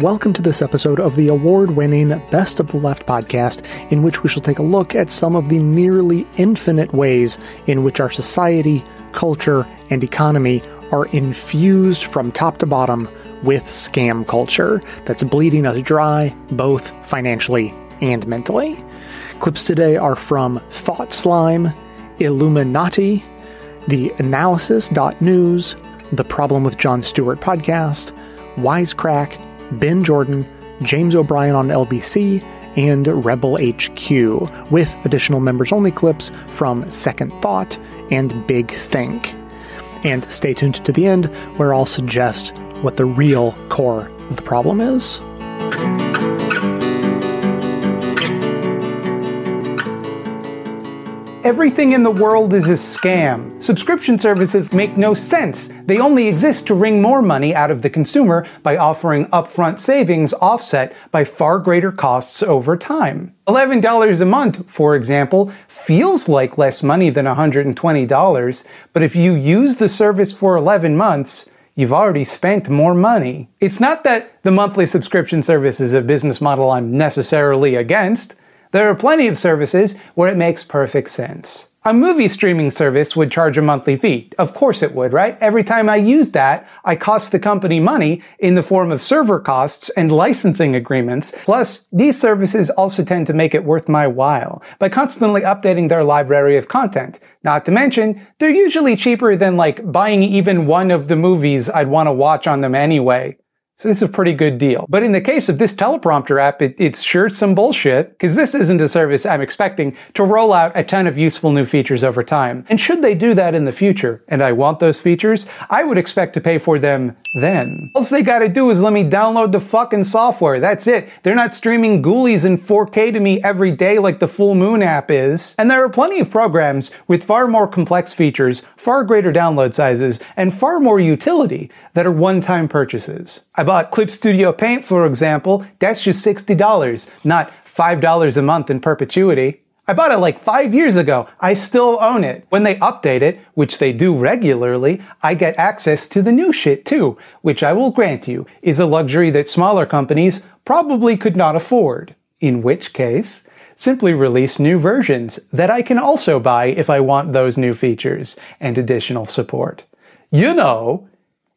Welcome to this episode of the award winning Best of the Left podcast, in which we shall take a look at some of the nearly infinite ways in which our society, culture, and economy are infused from top to bottom with scam culture that's bleeding us dry, both financially and mentally. Clips today are from Thought Slime, Illuminaughtii, the Analysis.news, The Problem with Jon Stewart podcast, Wisecrack, Ben Jordan, James O'Brien on LBC, and Rebel HQ, with additional members only clips from Second Thought and Big Think. And stay tuned to the end, where I'll suggest what the real core of the problem is. Everything in the world is a scam. Subscription services make no sense. They only exist to wring more money out of the consumer by offering upfront savings offset by far greater costs over time. $11 a month, for example, feels like less money than $120, but if you use the service for 11 months, you've already spent more money. It's not that the monthly subscription service is a business model I'm necessarily against. There are plenty of services where it makes perfect sense. A movie streaming service would charge a monthly fee. Of course it would, right? Every time I use that, I cost the company money in the form of server costs and licensing agreements. Plus, these services also tend to make it worth my while by constantly updating their library of content. Not to mention, they're usually cheaper than like buying even one of the movies I'd want to watch on them anyway. So this is a pretty good deal. But in the case of this teleprompter app, it, it's sure some bullshit, because this isn't a service I'm expecting to roll out a ton of useful new features over time. And should they do that in the future, and I want those features, I would expect to pay for them then. All they gotta do is let me download the fucking software. That's it. They're not streaming Ghoulies in 4K to me every day like the Full Moon app is. And there are plenty of programs with far more complex features, far greater download sizes, and far more utility that are one-time purchases. I bought Clip Studio Paint, for example. That's just $60, not $5 a month in perpetuity. I bought it like five years ago. I still own it. When they update it, which they do regularly, I get access to the new shit too, which I will grant you is a luxury that smaller companies probably could not afford. In which case, simply release new versions that I can also buy if I want those new features and additional support. You know,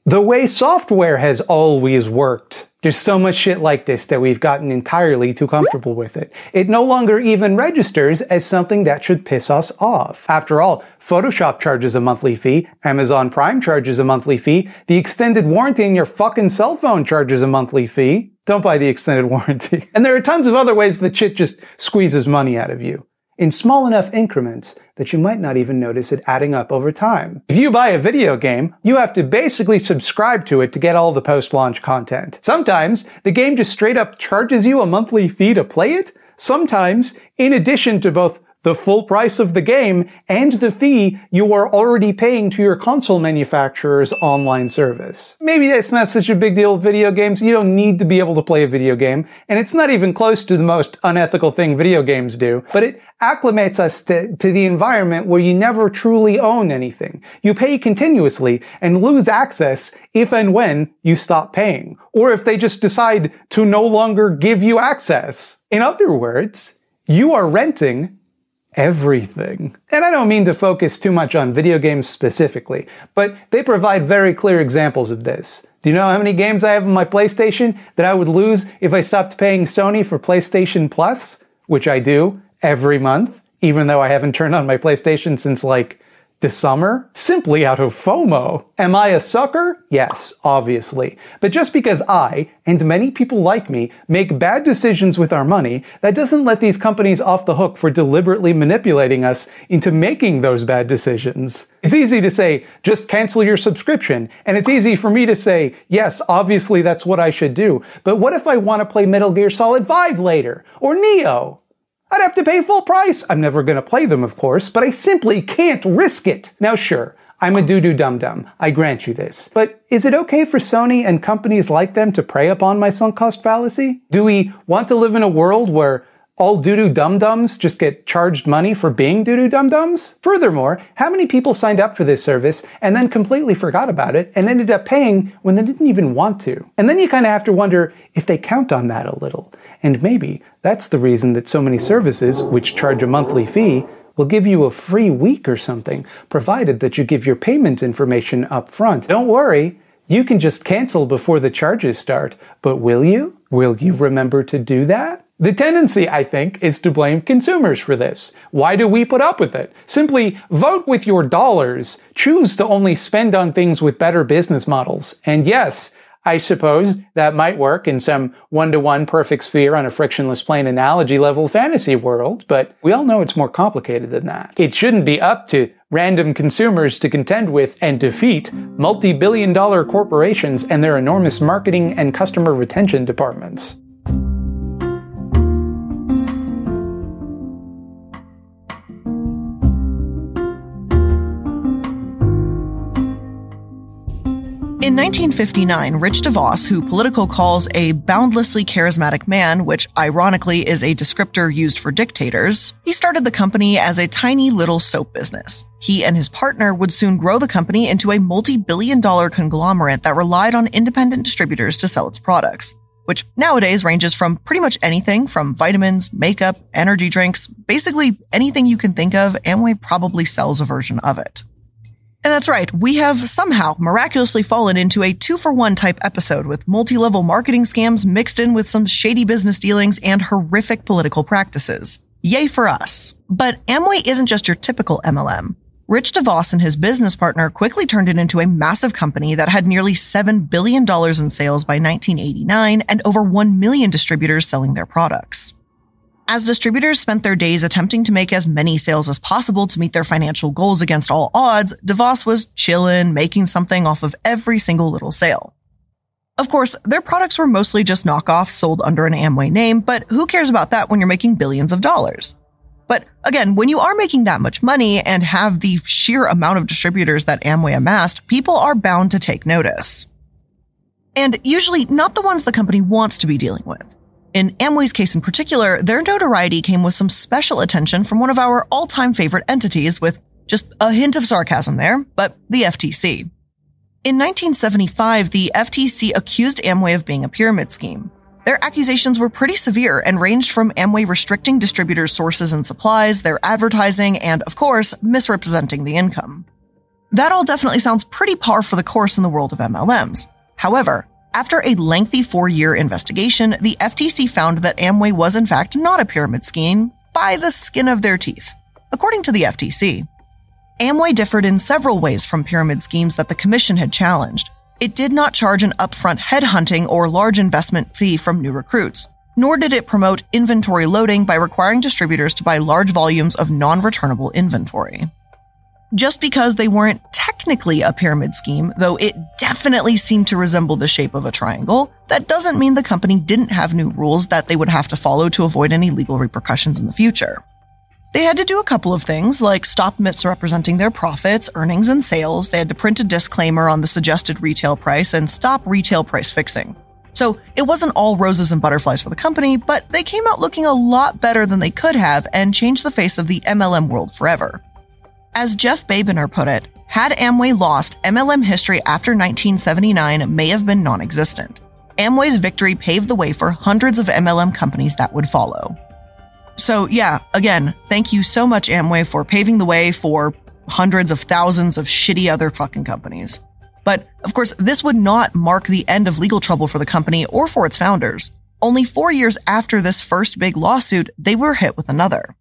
the way software has always worked. There's so much shit like this that we've gotten entirely too comfortable with it. It no longer even registers as something that should piss us off. After all, Photoshop charges a monthly fee, Amazon Prime charges a monthly fee, the extended warranty in your fucking cell phone charges a monthly fee. Don't buy the extended warranty. And there are tons of other ways that shit just squeezes money out of you in small enough increments that you might not even notice it adding up over time. If you buy a video game, you have to basically subscribe to it to get all the post-launch content. Sometimes the game just straight up charges you a monthly fee to play it. Sometimes, in addition to both the full price of the game and the fee you are already paying to your console manufacturer's online service. Maybe that's not such a big deal with video games. You don't need to be able to play a video game, and it's not even close to the most unethical thing video games do, but it acclimates us to, to the environment where you never truly own anything. You pay continuously and lose access if and when you stop paying, or if they just decide to no longer give you access. In other words, you are renting everything. And I don't mean to focus too much on video games specifically, but they provide very clear examples of this. Do you know how many games I have on my PlayStation that I would lose if I stopped paying Sony for PlayStation Plus? Which I do every month, even though I haven't turned on my PlayStation since like this summer simply out of FOMO. Am I a sucker? Yes, obviously. But just because I, and many people like me, make bad decisions with our money, that doesn't let these companies off the hook for deliberately manipulating us into making those bad decisions. It's easy to say, just cancel your subscription, and it's easy for me to say, yes, obviously that's what I should do. But what if I want to play Metal Gear Solid 5 later? Or Nioh? I'd have to pay full price. I'm never going to play them, of course, but I simply can't risk it. Now, sure, I'm a doo-doo dum-dum. I grant you this. But is it okay for Sony and companies like them to prey upon my sunk cost fallacy? Do we want to live in a world where all doo-doo dum-dums just get charged money for being doo-doo dum-dums? Furthermore, how many people signed up for this service and then completely forgot about it and ended up paying when they didn't even want to? And then you kind of have to wonder if they count on that a little. And maybe that's the reason that so many services, which charge a monthly fee, will give you a free week or something, provided that you give your payment information up front. Don't worry, you can just cancel before the charges start, but will you? Will you remember to do that? The tendency, I think, is to blame consumers for this. Why do we put up with it? Simply vote with your dollars. Choose to only spend on things with better business models. And yes, I suppose that might work in some one-to-one perfect sphere on a frictionless plane analogy level fantasy world, but we all know it's more complicated than that. It shouldn't be up to random consumers to contend with and defeat multi-billion dollar corporations and their enormous marketing and customer retention departments. In 1959, Rich DeVos, who Politico calls a boundlessly charismatic man, which ironically is a descriptor used for dictators, he started the company as a tiny little soap business. He and his partner would soon grow the company into a multi billion dollar conglomerate that relied on independent distributors to sell its products, which nowadays ranges from pretty much anything from vitamins, makeup, energy drinks, basically anything you can think of, Amway probably sells a version of it. And that's right, we have somehow miraculously fallen into a two for one type episode with multi level marketing scams mixed in with some shady business dealings and horrific political practices. Yay for us. But Amway isn't just your typical MLM. Rich DeVos and his business partner quickly turned it into a massive company that had nearly $7 billion in sales by 1989 and over 1 million distributors selling their products. As distributors spent their days attempting to make as many sales as possible to meet their financial goals against all odds, DeVos was chillin', making something off of every single little sale. Of course, their products were mostly just knockoffs sold under an Amway name, but who cares about that when you're making billions of dollars? But again, when you are making that much money and have the sheer amount of distributors that Amway amassed, people are bound to take notice. And usually not the ones the company wants to be dealing with. In Amway's case in particular, their notoriety came with some special attention from one of our all time favorite entities, with just a hint of sarcasm there, but the FTC. In 1975, the FTC accused Amway of being a pyramid scheme. Their accusations were pretty severe and ranged from Amway restricting distributors' sources and supplies, their advertising, and, of course, misrepresenting the income. That all definitely sounds pretty par for the course in the world of MLMs. However, after a lengthy four year investigation, the FTC found that Amway was in fact not a pyramid scheme by the skin of their teeth. According to the FTC, Amway differed in several ways from pyramid schemes that the Commission had challenged. It did not charge an upfront headhunting or large investment fee from new recruits, nor did it promote inventory loading by requiring distributors to buy large volumes of non returnable inventory. Just because they weren't technically a pyramid scheme, though it definitely seemed to resemble the shape of a triangle, that doesn't mean the company didn't have new rules that they would have to follow to avoid any legal repercussions in the future. They had to do a couple of things, like stop misrepresenting their profits, earnings, and sales. They had to print a disclaimer on the suggested retail price and stop retail price fixing. So it wasn't all roses and butterflies for the company, but they came out looking a lot better than they could have and changed the face of the MLM world forever. As Jeff Babener put it, had Amway lost, MLM history after 1979 may have been non existent. Amway's victory paved the way for hundreds of MLM companies that would follow. So, yeah, again, thank you so much, Amway, for paving the way for hundreds of thousands of shitty other fucking companies. But, of course, this would not mark the end of legal trouble for the company or for its founders. Only four years after this first big lawsuit, they were hit with another.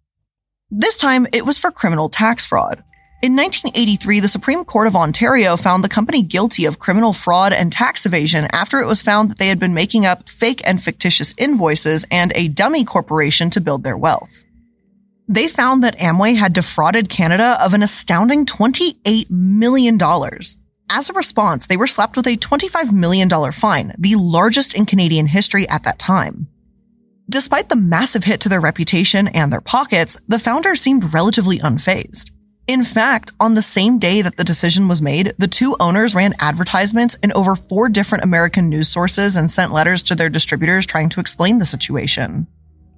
This time, it was for criminal tax fraud. In 1983, the Supreme Court of Ontario found the company guilty of criminal fraud and tax evasion after it was found that they had been making up fake and fictitious invoices and a dummy corporation to build their wealth. They found that Amway had defrauded Canada of an astounding $28 million. As a response, they were slapped with a $25 million fine, the largest in Canadian history at that time. Despite the massive hit to their reputation and their pockets, the founders seemed relatively unfazed. In fact, on the same day that the decision was made, the two owners ran advertisements in over four different American news sources and sent letters to their distributors trying to explain the situation.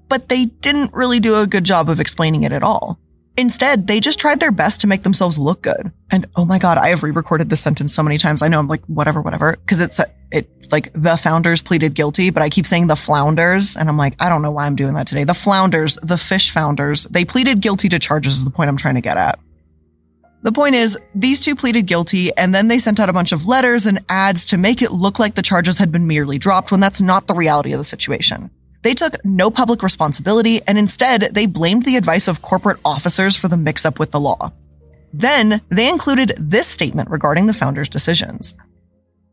but they didn't really do a good job of explaining it at all. Instead, they just tried their best to make themselves look good. And oh my God, I have re-recorded this sentence so many times. I know I'm like, whatever, whatever. Cause it's, it like the founders pleaded guilty, but I keep saying the flounders. And I'm like, I don't know why I'm doing that today. The flounders, the fish founders, they pleaded guilty to charges is the point I'm trying to get at. The point is, these two pleaded guilty and then they sent out a bunch of letters and ads to make it look like the charges had been merely dropped when that's not the reality of the situation. They took no public responsibility and instead they blamed the advice of corporate officers for the mix up with the law. Then they included this statement regarding the founders' decisions.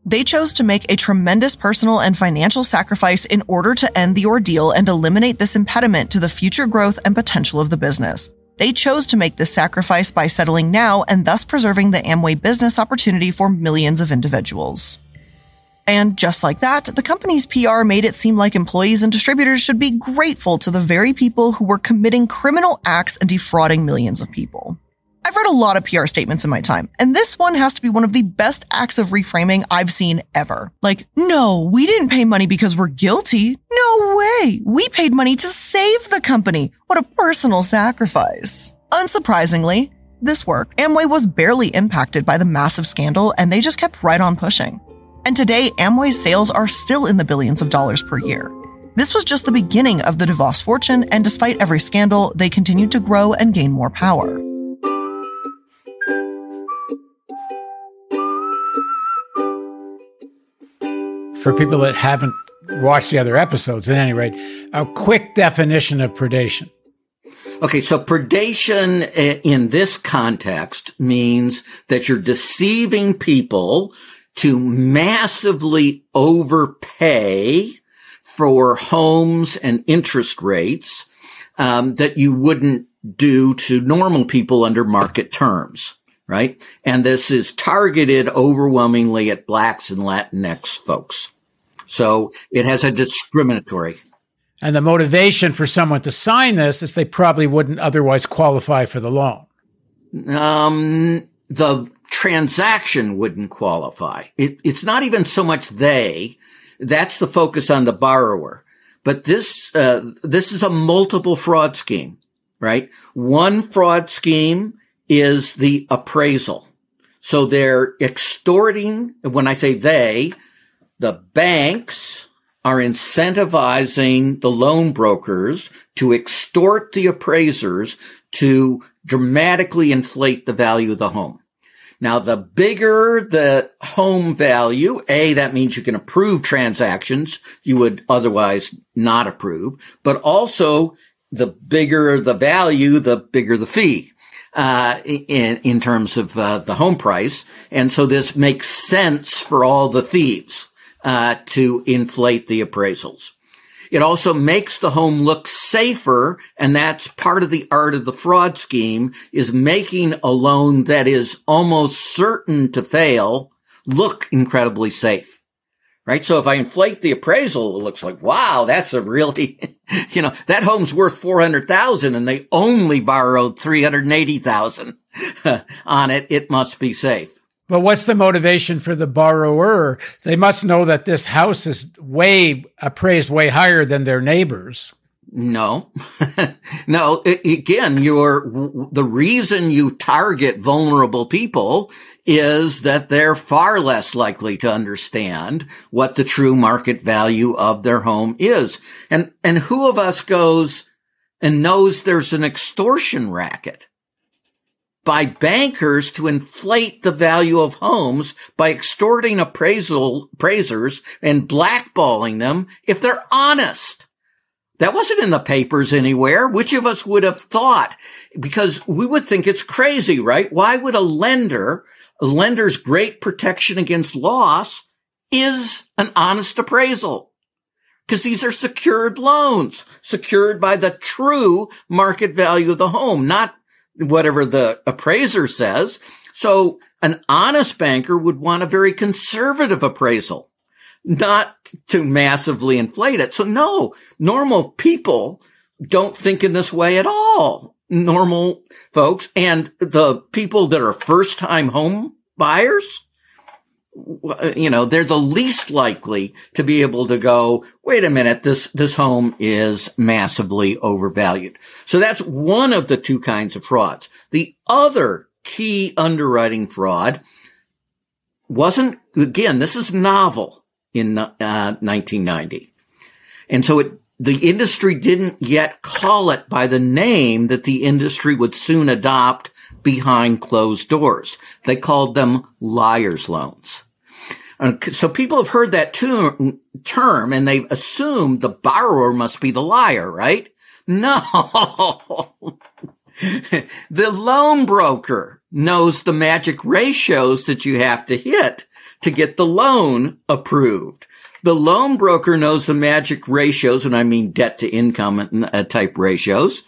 They chose to make a tremendous personal and financial sacrifice in order to end the ordeal and eliminate this impediment to the future growth and potential of the business. They chose to make this sacrifice by settling now and thus preserving the Amway business opportunity for millions of individuals. And just like that, the company's PR made it seem like employees and distributors should be grateful to the very people who were committing criminal acts and defrauding millions of people. I've read a lot of PR statements in my time, and this one has to be one of the best acts of reframing I've seen ever. Like, no, we didn't pay money because we're guilty. No way. We paid money to save the company. What a personal sacrifice. Unsurprisingly, this worked. Amway was barely impacted by the massive scandal, and they just kept right on pushing. And today, Amway's sales are still in the billions of dollars per year. This was just the beginning of the DeVos fortune, and despite every scandal, they continued to grow and gain more power. For people that haven't watched the other episodes, at any rate, a quick definition of predation. Okay, so predation eh, in this context means that you're deceiving people to massively overpay for homes and interest rates um, that you wouldn't do to normal people under market terms right? And this is targeted overwhelmingly at blacks and Latinx folks. So it has a discriminatory. And the motivation for someone to sign this is they probably wouldn't otherwise qualify for the loan. Um, the transaction wouldn't qualify. It, it's not even so much they. That's the focus on the borrower. But this, uh, this is a multiple fraud scheme, right? One fraud scheme is the appraisal. So they're extorting, when I say they, the banks are incentivizing the loan brokers to extort the appraisers to dramatically inflate the value of the home. Now, the bigger the home value, A, that means you can approve transactions you would otherwise not approve, but also the bigger the value, the bigger the fee uh, in in terms of uh, the home price, and so this makes sense for all the thieves uh, to inflate the appraisals. It also makes the home look safer, and that's part of the art of the fraud scheme: is making a loan that is almost certain to fail look incredibly safe right? So if I inflate the appraisal, it looks like, wow, that's a really, you know, that home's worth 400,000 and they only borrowed 380,000 on it. It must be safe. But what's the motivation for the borrower? They must know that this house is way appraised way higher than their neighbors. No, no. Again, your the reason you target vulnerable people is that they're far less likely to understand what the true market value of their home is. And and who of us goes and knows there's an extortion racket by bankers to inflate the value of homes by extorting appraisal appraisers and blackballing them if they're honest. That wasn't in the papers anywhere. Which of us would have thought? Because we would think it's crazy, right? Why would a lender, a lender's great protection against loss is an honest appraisal? Because these are secured loans, secured by the true market value of the home, not whatever the appraiser says. So an honest banker would want a very conservative appraisal not to massively inflate it. So no, normal people don't think in this way at all. Normal folks and the people that are first time home buyers, you know, they're the least likely to be able to go, wait a minute, this, this home is massively overvalued. So that's one of the two kinds of frauds. The other key underwriting fraud wasn't, again, this is novel in uh, 1990. And so it, the industry didn't yet call it by the name that the industry would soon adopt behind closed doors. They called them liar's loans. So people have heard that term and they've assumed the borrower must be the liar, right? No. the loan broker knows the magic ratios that you have to hit to get the loan approved. The loan broker knows the magic ratios, and I mean debt to income uh, type ratios,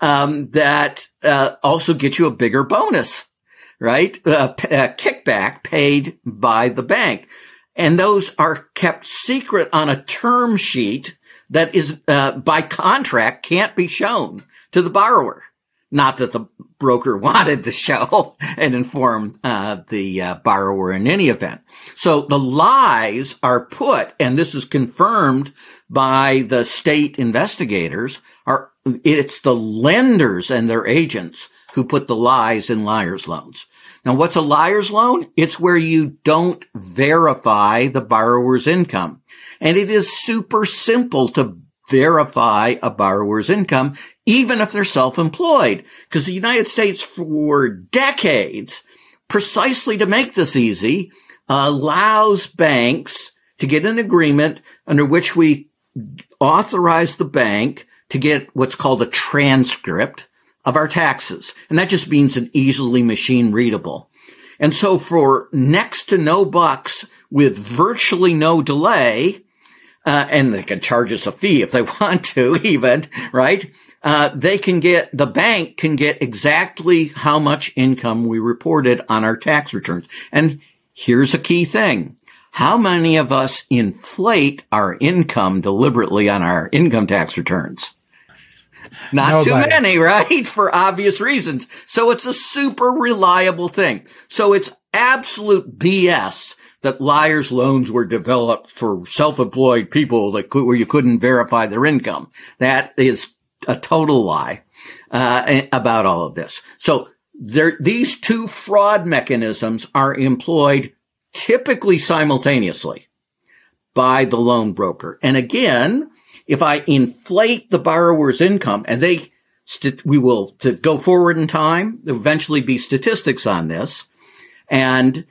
um, that uh, also get you a bigger bonus, right? Uh, a kickback paid by the bank. And those are kept secret on a term sheet that is, uh, by contract can't be shown to the borrower. Not that the broker wanted to show and inform uh, the uh, borrower in any event. So the lies are put, and this is confirmed by the state investigators. Are it's the lenders and their agents who put the lies in liars' loans. Now, what's a liar's loan? It's where you don't verify the borrower's income. And it is super simple to verify a borrower's income, even if they're self-employed. Because the United States for decades, precisely to make this easy, allows banks to get an agreement under which we authorize the bank to get what's called a transcript of our taxes. And that just means an easily machine readable. And so for next to no bucks with virtually no delay, uh, and they can charge us a fee if they want to even, right? Uh, they can get, the bank can get exactly how much income we reported on our tax returns. And here's a key thing. How many of us inflate our income deliberately on our income tax returns? Not Nobody. too many, right? For obvious reasons. So it's a super reliable thing. So it's absolute BS that liars loans were developed for self-employed people that could, where you couldn't verify their income. That is a total lie, uh, about all of this. So there, these two fraud mechanisms are employed typically simultaneously by the loan broker. And again, if I inflate the borrower's income and they, we will to go forward in time, eventually be statistics on this. And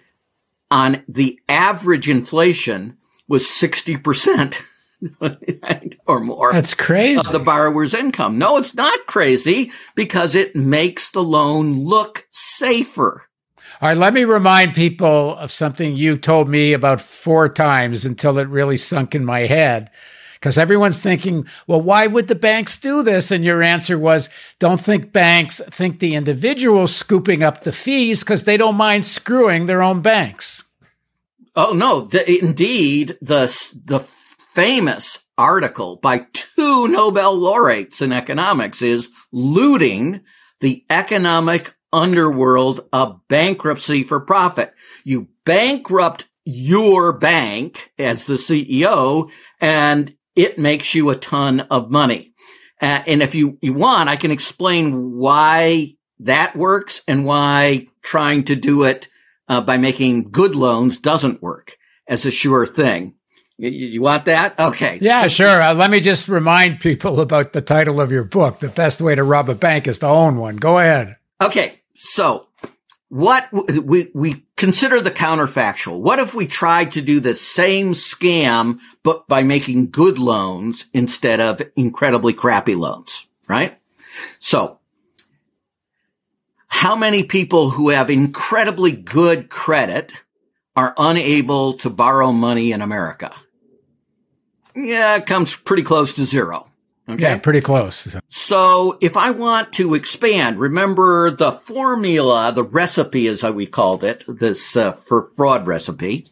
on the average inflation was 60%. or more. That's crazy. Of the borrower's income. No, it's not crazy because it makes the loan look safer. All right, let me remind people of something you told me about four times until it really sunk in my head because everyone's thinking, well, why would the banks do this? And your answer was, don't think banks, think the individuals scooping up the fees because they don't mind screwing their own banks. Oh no, the, indeed, the the famous article by two Nobel laureates in economics is looting the economic underworld of bankruptcy for profit. You bankrupt your bank as the CEO and it makes you a ton of money. Uh, and if you, you want, I can explain why that works and why trying to do it uh, by making good loans doesn't work as a sure thing. You, you want that? Okay. Yeah, sure. Uh, let me just remind people about the title of your book. The best way to rob a bank is to own one. Go ahead. Okay. So what we, we consider the counterfactual. What if we tried to do the same scam, but by making good loans instead of incredibly crappy loans, right? So how many people who have incredibly good credit are unable to borrow money in America? Yeah, it comes pretty close to zero. Okay. Yeah, pretty close. So if I want to expand, remember the formula, the recipe as we called it, this uh, for fraud recipe.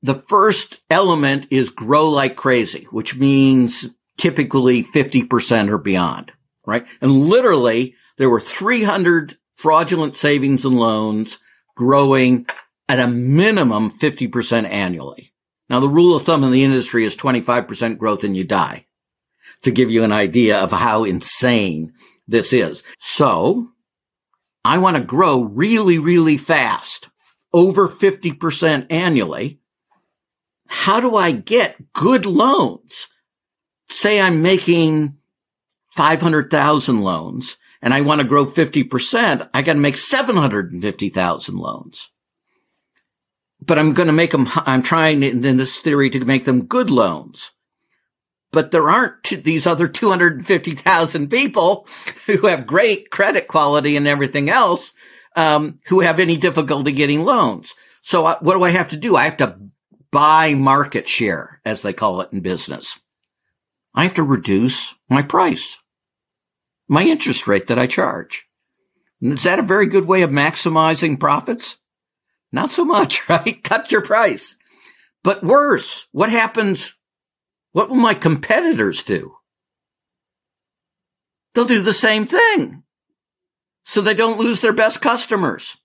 The first element is grow like crazy, which means typically 50% or beyond, right? And literally there were 300 fraudulent savings and loans growing at a minimum 50% annually. Now the rule of thumb in the industry is 25% growth and you die to give you an idea of how insane this is. So I want to grow really, really fast, over 50% annually. How do I get good loans? Say I'm making 500,000 loans and I want to grow 50%. I got to make 750,000 loans. But I'm going to make them, I'm trying in this theory to make them good loans but there aren't these other 250,000 people who have great credit quality and everything else, um, who have any difficulty getting loans. So uh, what do I have to do? I have to buy market share, as they call it in business. I have to reduce my price, my interest rate that I charge. Is that a very good way of maximizing profits? Not so much, right? Cut your price. But worse, what happens what will my competitors do? They'll do the same thing. So they don't lose their best customers.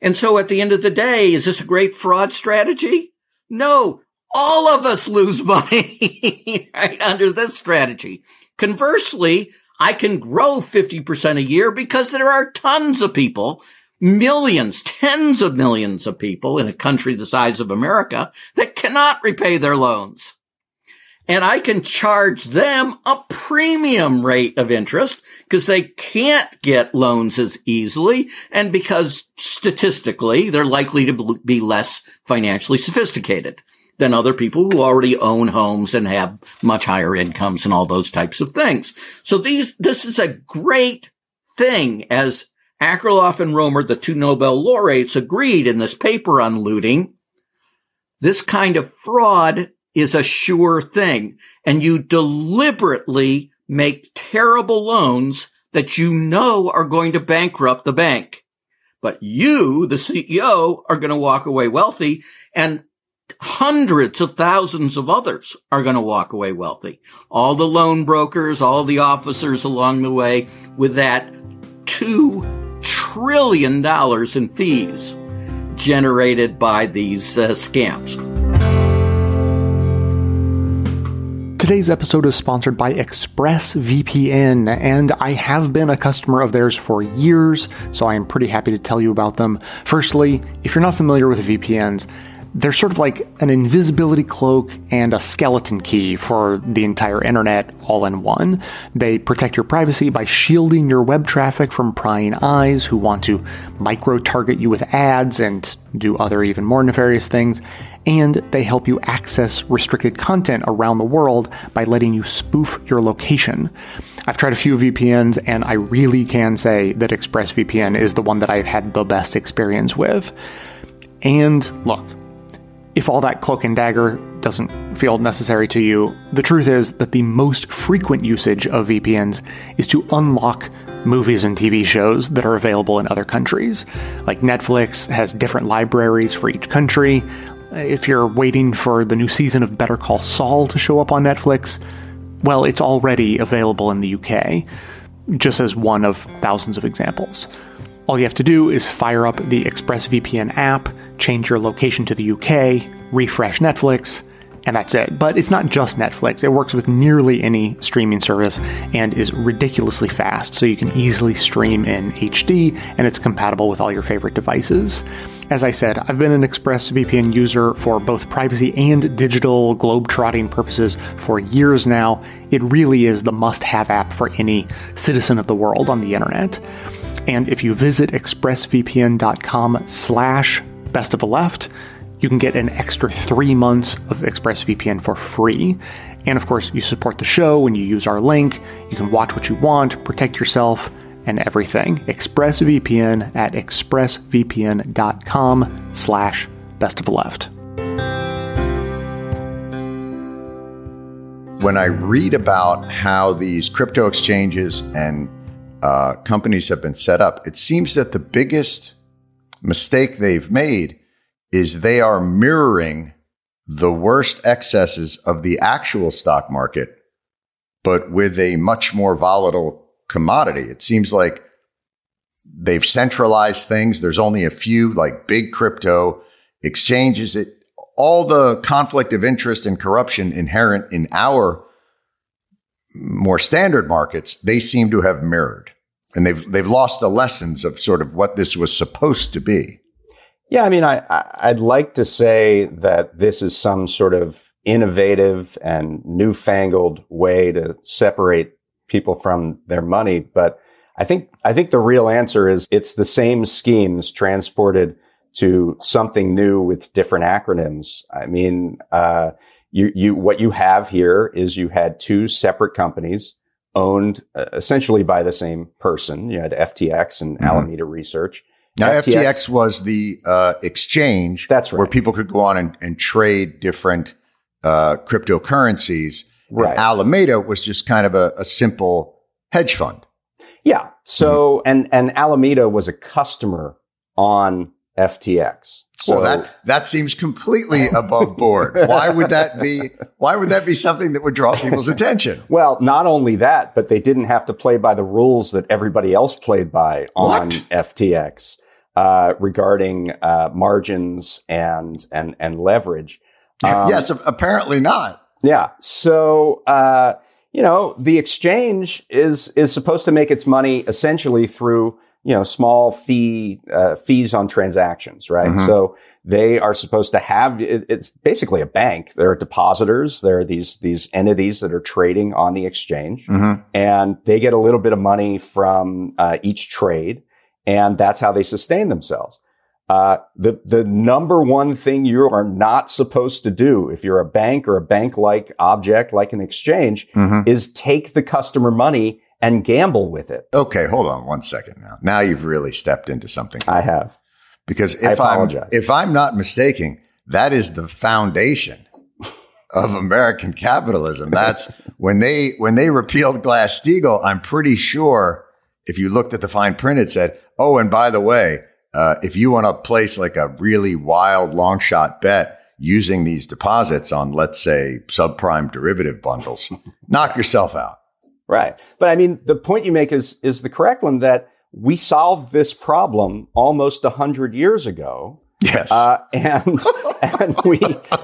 And so at the end of the day, is this a great fraud strategy? No, all of us lose money right under this strategy. Conversely, I can grow 50% a year because there are tons of people, millions, tens of millions of people in a country the size of America that cannot repay their loans and I can charge them a premium rate of interest because they can't get loans as easily and because statistically they're likely to be less financially sophisticated than other people who already own homes and have much higher incomes and all those types of things. So these, this is a great thing as Akerlof and Romer, the two Nobel laureates agreed in this paper on looting. This kind of fraud is a sure thing. And you deliberately make terrible loans that you know are going to bankrupt the bank. But you, the CEO, are going to walk away wealthy and hundreds of thousands of others are going to walk away wealthy. All the loan brokers, all the officers along the way with that two trillion dollars in fees generated by these uh, scams. Today's episode is sponsored by ExpressVPN, and I have been a customer of theirs for years, so I am pretty happy to tell you about them. Firstly, if you're not familiar with VPNs, they're sort of like an invisibility cloak and a skeleton key for the entire internet all in one. They protect your privacy by shielding your web traffic from prying eyes who want to micro target you with ads and do other even more nefarious things. And they help you access restricted content around the world by letting you spoof your location. I've tried a few VPNs and I really can say that ExpressVPN is the one that I've had the best experience with. And look, if all that cloak and dagger doesn't feel necessary to you, the truth is that the most frequent usage of VPNs is to unlock movies and TV shows that are available in other countries. Like Netflix has different libraries for each country. If you're waiting for the new season of Better Call Saul to show up on Netflix, well, it's already available in the UK, just as one of thousands of examples. All you have to do is fire up the ExpressVPN app, change your location to the UK, refresh Netflix, and that's it. But it's not just Netflix. It works with nearly any streaming service and is ridiculously fast, so you can easily stream in HD and it's compatible with all your favorite devices. As I said, I've been an ExpressVPN user for both privacy and digital globe-trotting purposes for years now. It really is the must-have app for any citizen of the world on the internet. And if you visit expressvpn.com slash best of the left, you can get an extra three months of ExpressVPN for free. And of course, you support the show when you use our link. You can watch what you want, protect yourself, and everything. ExpressVPN at expressvpn.com slash best of the left. When I read about how these crypto exchanges and uh, companies have been set up, it seems that the biggest mistake they've made is they are mirroring the worst excesses of the actual stock market, but with a much more volatile commodity. It seems like they've centralized things. There's only a few like big crypto exchanges. It all the conflict of interest and corruption inherent in our more standard markets, they seem to have mirrored. And they've they've lost the lessons of sort of what this was supposed to be. Yeah, I mean, I, I'd like to say that this is some sort of innovative and newfangled way to separate people from their money, but I think I think the real answer is it's the same schemes transported to something new with different acronyms. I mean, uh, you you what you have here is you had two separate companies owned uh, essentially by the same person. You had FTX and mm-hmm. Alameda Research. Now, FTX, FTX was the uh, exchange that's right. where people could go on and, and trade different uh, cryptocurrencies. Right. And Alameda was just kind of a, a simple hedge fund. Yeah. So, mm-hmm. and, and Alameda was a customer on FTX. So well, that that seems completely above board. why would that be? Why would that be something that would draw people's attention? Well, not only that, but they didn't have to play by the rules that everybody else played by on what? FTX uh, regarding uh, margins and and and leverage. Um, yes, apparently not. Yeah. So uh, you know, the exchange is is supposed to make its money essentially through you know small fee uh, fees on transactions, right? Mm-hmm. So they are supposed to have it, it's basically a bank. There are depositors. There are these these entities that are trading on the exchange, mm-hmm. and they get a little bit of money from uh, each trade, and that's how they sustain themselves. Uh, the the number one thing you are not supposed to do if you're a bank or a bank like object like an exchange mm-hmm. is take the customer money and gamble with it. Okay, hold on one second now. Now you've really stepped into something. I have. Because if I'm if I'm not mistaken, that is the foundation of American capitalism. That's when they when they repealed Glass-Steagall, I'm pretty sure if you looked at the fine print it said, "Oh, and by the way, uh, if you want to place like a really wild long shot bet using these deposits on, let's say, subprime derivative bundles, knock yourself out. Right. But I mean, the point you make is, is the correct one that we solved this problem almost a hundred years ago. Yes. Uh, and, and we,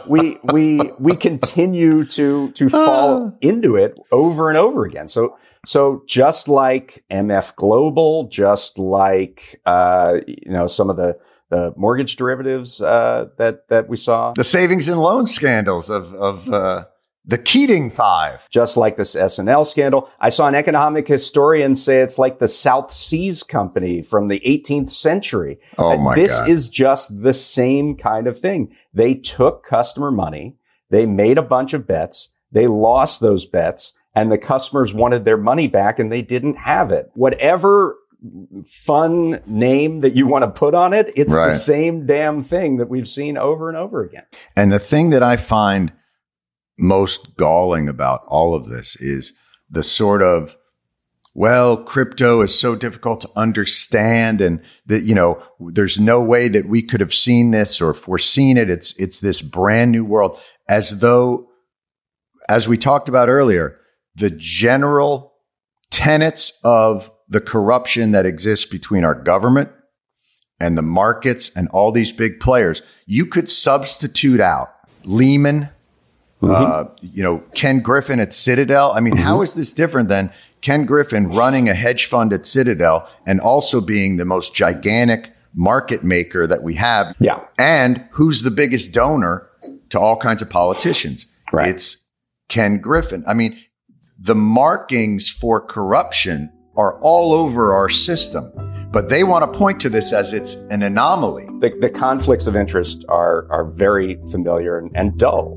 we, we, we continue to, to fall uh. into it over and over again. So, so just like MF Global, just like, uh, you know, some of the, the mortgage derivatives, uh, that, that we saw. The savings and loan scandals of, of, uh, the Keating Five. Just like this S&L scandal. I saw an economic historian say it's like the South Seas Company from the 18th century. Oh my this God. is just the same kind of thing. They took customer money. They made a bunch of bets. They lost those bets and the customers wanted their money back and they didn't have it. Whatever fun name that you want to put on it, it's right. the same damn thing that we've seen over and over again. And the thing that I find most galling about all of this is the sort of well, crypto is so difficult to understand and that, you know, there's no way that we could have seen this or foreseen it. It's, it's this brand new world as though, as we talked about earlier, the general tenets of the corruption that exists between our government and the markets and all these big players, you could substitute out Lehman, mm-hmm. uh, you know, Ken Griffin at Citadel. I mean, mm-hmm. how is this different than Ken Griffin running a hedge fund at Citadel and also being the most gigantic market maker that we have? Yeah. And who's the biggest donor to all kinds of politicians? Right. It's Ken Griffin. I mean, the markings for corruption are all over our system, but they want to point to this as it's an anomaly. The, the conflicts of interest are, are very familiar and, and dull.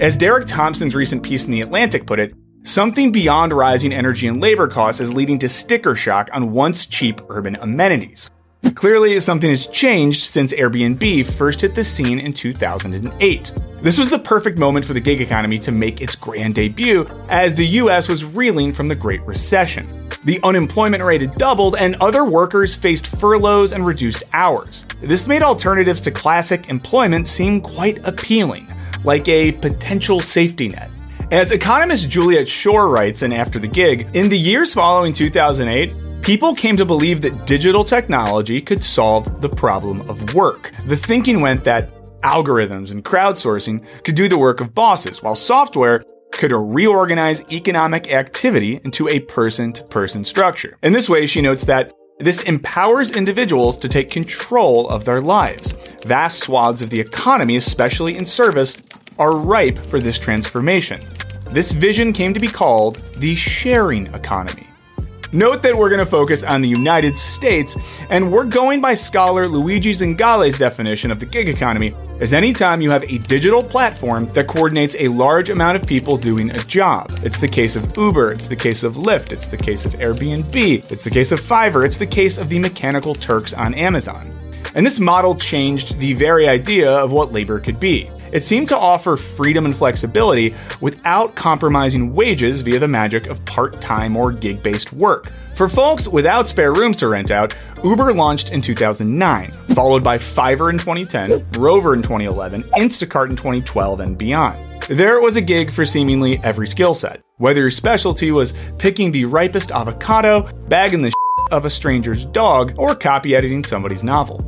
As Derek Thompson's recent piece in The Atlantic put it, something beyond rising energy and labor costs is leading to sticker shock on once cheap urban amenities. Clearly, something has changed since Airbnb first hit the scene in 2008. This was the perfect moment for the gig economy to make its grand debut as the US was reeling from the Great Recession. The unemployment rate had doubled, and other workers faced furloughs and reduced hours. This made alternatives to classic employment seem quite appealing, like a potential safety net. As economist Juliet Schor writes in After the Gig, in the years following 2008, People came to believe that digital technology could solve the problem of work. The thinking went that algorithms and crowdsourcing could do the work of bosses, while software could reorganize economic activity into a person to person structure. In this way, she notes that this empowers individuals to take control of their lives. Vast swaths of the economy, especially in service, are ripe for this transformation. This vision came to be called the sharing economy. Note that we're going to focus on the United States, and we're going by scholar Luigi Zingales' definition of the gig economy as any time you have a digital platform that coordinates a large amount of people doing a job. It's the case of Uber, it's the case of Lyft, it's the case of Airbnb, it's the case of Fiverr, it's the case of the Mechanical Turks on Amazon. And this model changed the very idea of what labor could be. It seemed to offer freedom and flexibility without compromising wages via the magic of part time or gig based work. For folks without spare rooms to rent out, Uber launched in 2009, followed by Fiverr in 2010, Rover in 2011, Instacart in 2012, and beyond. There was a gig for seemingly every skill set, whether your specialty was picking the ripest avocado, bagging the of a stranger's dog, or copy editing somebody's novel.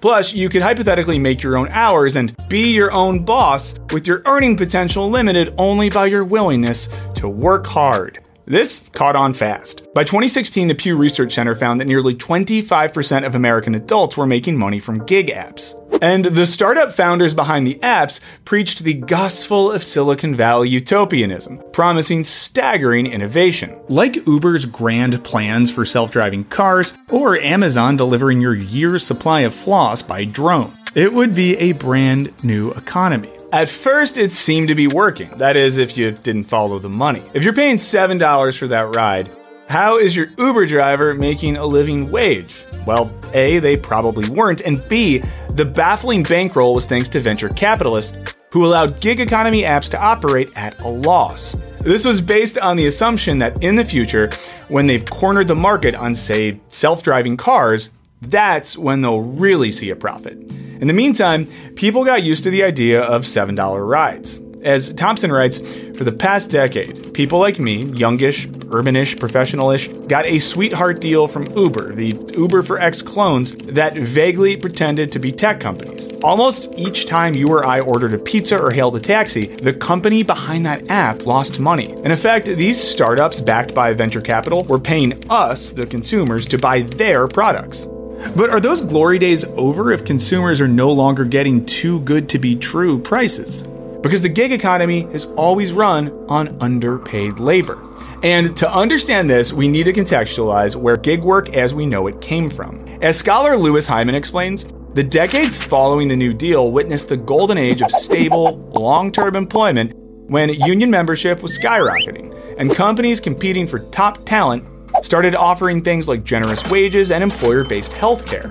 Plus, you could hypothetically make your own hours and be your own boss with your earning potential limited only by your willingness to work hard. This caught on fast. By 2016, the Pew Research Center found that nearly 25% of American adults were making money from gig apps. And the startup founders behind the apps preached the gospel of Silicon Valley utopianism, promising staggering innovation. Like Uber's grand plans for self driving cars, or Amazon delivering your year's supply of floss by drone. It would be a brand new economy. At first, it seemed to be working. That is, if you didn't follow the money. If you're paying $7 for that ride, how is your Uber driver making a living wage? Well, A, they probably weren't, and B, the baffling bankroll was thanks to venture capitalists who allowed gig economy apps to operate at a loss. This was based on the assumption that in the future, when they've cornered the market on, say, self driving cars, that's when they'll really see a profit. In the meantime, people got used to the idea of $7 rides. As Thompson writes, for the past decade, people like me, youngish, urbanish, professionalish, got a sweetheart deal from Uber, the Uber for X clones that vaguely pretended to be tech companies. Almost each time you or I ordered a pizza or hailed a taxi, the company behind that app lost money. In effect, these startups backed by venture capital were paying us, the consumers, to buy their products. But are those glory days over if consumers are no longer getting too good to be true prices? Because the gig economy has always run on underpaid labor. And to understand this, we need to contextualize where gig work as we know it came from. As scholar Louis Hyman explains, the decades following the New Deal witnessed the golden age of stable, long term employment when union membership was skyrocketing and companies competing for top talent started offering things like generous wages and employer based healthcare.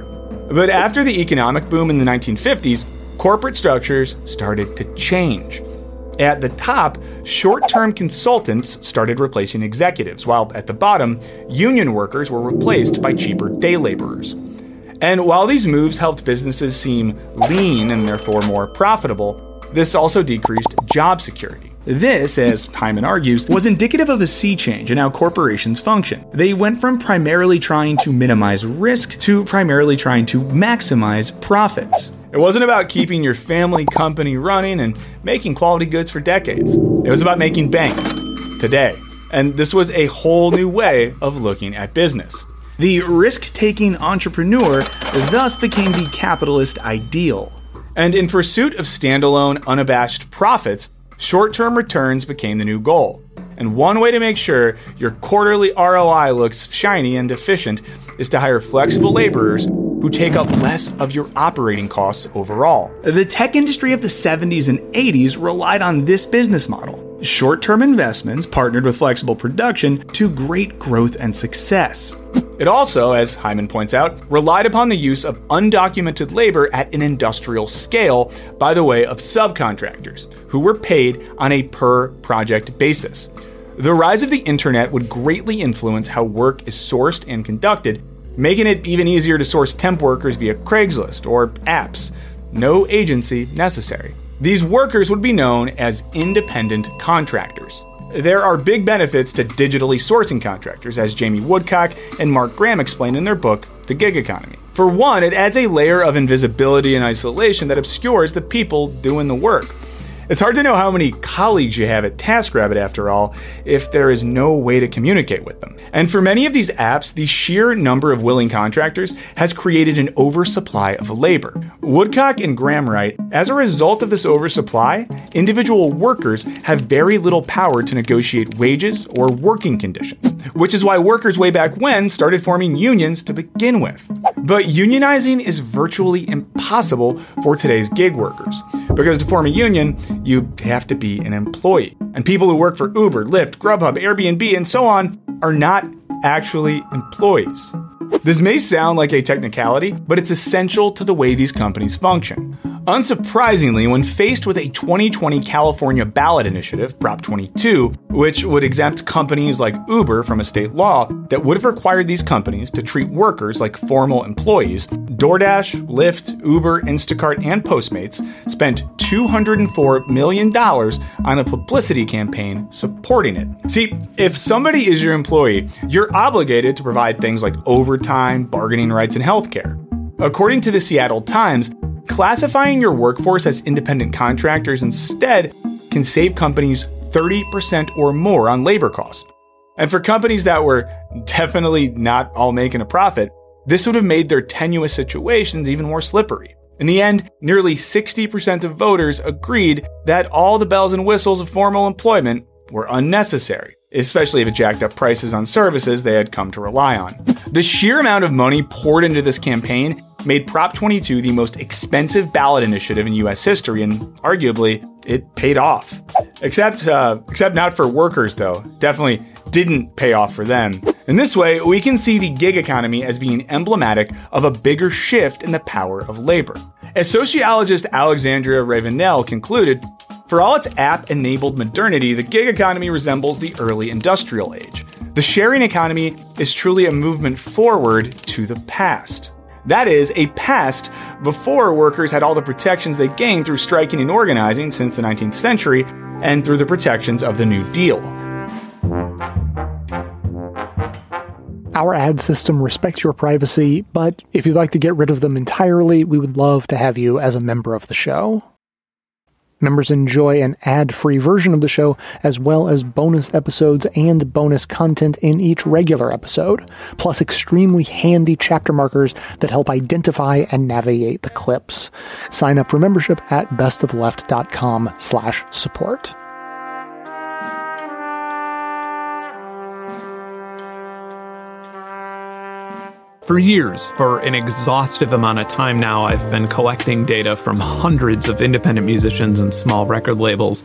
But after the economic boom in the 1950s, corporate structures started to change. At the top, short term consultants started replacing executives, while at the bottom, union workers were replaced by cheaper day laborers. And while these moves helped businesses seem lean and therefore more profitable, this also decreased job security. This, as Hyman argues, was indicative of a sea change in how corporations function. They went from primarily trying to minimize risk to primarily trying to maximize profits. It wasn't about keeping your family company running and making quality goods for decades. It was about making bank today. And this was a whole new way of looking at business. The risk taking entrepreneur thus became the capitalist ideal. And in pursuit of standalone, unabashed profits, Short term returns became the new goal. And one way to make sure your quarterly ROI looks shiny and efficient is to hire flexible laborers who take up less of your operating costs overall. The tech industry of the 70s and 80s relied on this business model short term investments partnered with flexible production to great growth and success. It also, as Hyman points out, relied upon the use of undocumented labor at an industrial scale by the way of subcontractors, who were paid on a per project basis. The rise of the internet would greatly influence how work is sourced and conducted, making it even easier to source temp workers via Craigslist or apps. No agency necessary. These workers would be known as independent contractors. There are big benefits to digitally sourcing contractors, as Jamie Woodcock and Mark Graham explain in their book, The Gig Economy. For one, it adds a layer of invisibility and isolation that obscures the people doing the work. It's hard to know how many colleagues you have at TaskRabbit, after all, if there is no way to communicate with them. And for many of these apps, the sheer number of willing contractors has created an oversupply of labor. Woodcock and Graham write As a result of this oversupply, individual workers have very little power to negotiate wages or working conditions, which is why workers way back when started forming unions to begin with. But unionizing is virtually impossible for today's gig workers, because to form a union, you have to be an employee. And people who work for Uber, Lyft, Grubhub, Airbnb, and so on are not actually employees. This may sound like a technicality, but it's essential to the way these companies function. Unsurprisingly, when faced with a 2020 California ballot initiative, Prop 22, which would exempt companies like Uber from a state law that would have required these companies to treat workers like formal employees, DoorDash, Lyft, Uber, Instacart, and Postmates spent $204 million on a publicity campaign supporting it. See, if somebody is your employee, you're obligated to provide things like overtime, bargaining rights, and healthcare. According to the Seattle Times, Classifying your workforce as independent contractors instead can save companies 30% or more on labor costs. And for companies that were definitely not all making a profit, this would have made their tenuous situations even more slippery. In the end, nearly 60% of voters agreed that all the bells and whistles of formal employment were unnecessary, especially if it jacked up prices on services they had come to rely on. The sheer amount of money poured into this campaign made Prop 22 the most expensive ballot initiative in U.S. history, and arguably, it paid off. Except, uh, except not for workers, though. Definitely didn't pay off for them. In this way, we can see the gig economy as being emblematic of a bigger shift in the power of labor. As sociologist Alexandrea Ravenelle concluded, for all its app enabled modernity, the gig economy resembles the early industrial age. The sharing economy is truly a movement forward to the past. That is, a past before workers had all the protections they gained through striking and organizing since the 19th century and through the protections of the New Deal. Our ad system respects your privacy, but if you'd like to get rid of them entirely, we would love to have you as a member of the show. Members enjoy an ad free version of the show, as well as bonus episodes and bonus content in each regular episode, plus extremely handy chapter markers that help identify and navigate the clips. Sign up for membership at bestofleft.com slash support. For years, for an exhaustive amount of time now, I've been collecting data from hundreds of independent musicians and small record labels.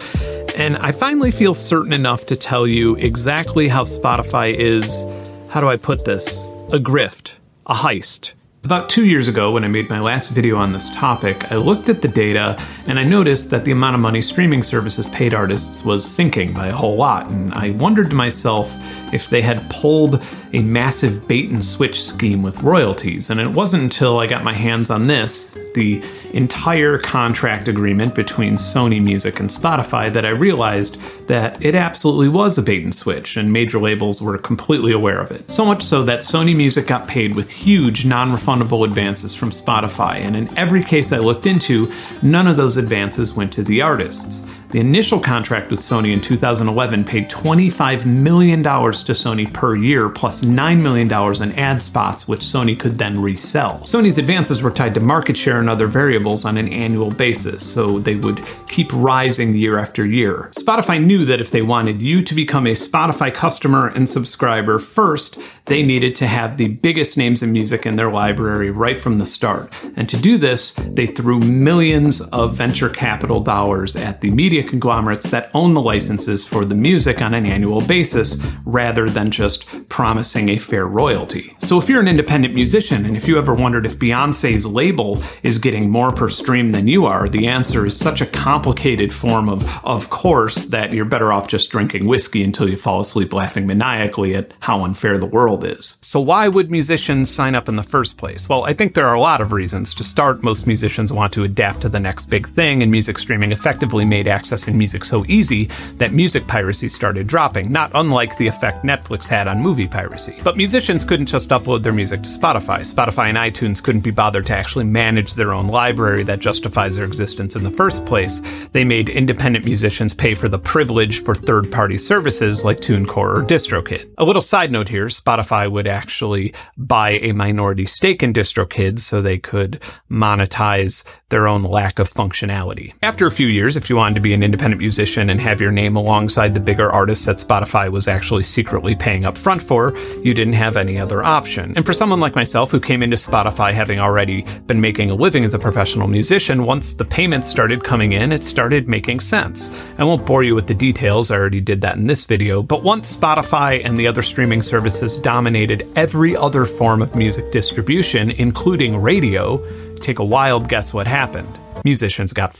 And I finally feel certain enough to tell you exactly how Spotify is, how do I put this, a grift, a heist. About two years ago, when I made my last video on this topic, I looked at the data and I noticed that the amount of money streaming services paid artists was sinking by a whole lot. And I wondered to myself if they had pulled a massive bait and switch scheme with royalties. And it wasn't until I got my hands on this, the entire contract agreement between Sony Music and Spotify, that I realized that it absolutely was a bait and switch, and major labels were completely aware of it. So much so that Sony Music got paid with huge non refundable advances from Spotify, and in every case I looked into, none of those advances went to the artists. The initial contract with Sony in 2011 paid $25 million to Sony per year, plus $9 million in ad spots, which Sony could then resell. Sony's advances were tied to market share and other variables on an annual basis, so they would keep rising year after year. Spotify knew that if they wanted you to become a Spotify customer and subscriber first, they needed to have the biggest names in music in their library right from the start. And to do this, they threw millions of venture capital dollars at the media media conglomerates that own the licenses for the music on an annual basis rather than just promising a fair royalty. So if you're an independent musician and if you ever wondered if Beyonce's label is getting more per stream than you are, the answer is such a complicated form of of course that you're better off just drinking whiskey until you fall asleep laughing maniacally at how unfair the world is. So why would musicians sign up in the first place? Well, I think there are a lot of reasons. To start, most musicians want to adapt to the next big thing, and music streaming effectively made accessing music so easy that music piracy started dropping, not unlike the effect Netflix had on movie piracy. But musicians couldn't just upload their music to Spotify. Spotify and iTunes couldn't be bothered to actually manage their own library that justifies their existence in the first place. They made independent musicians pay for the privilege for third party services like TuneCore or DistroKid. A little side note here Spotify would actually buy a minority stake in DistroKid so they could monetize their own lack of functionality. After a few years, if you wanted to be an independent musician and have your name alongside the bigger artists that Spotify was actually secretly paying up front for, you didn't have any other option. And for someone like myself who came into Spotify having already been making a living as a professional musician, once the payments started coming in, it started making sense. I won't bore you with the details, I already did that in this video, but once Spotify and the other streaming services dominated every other form of music distribution, including radio, take a wild guess what happened. Musicians got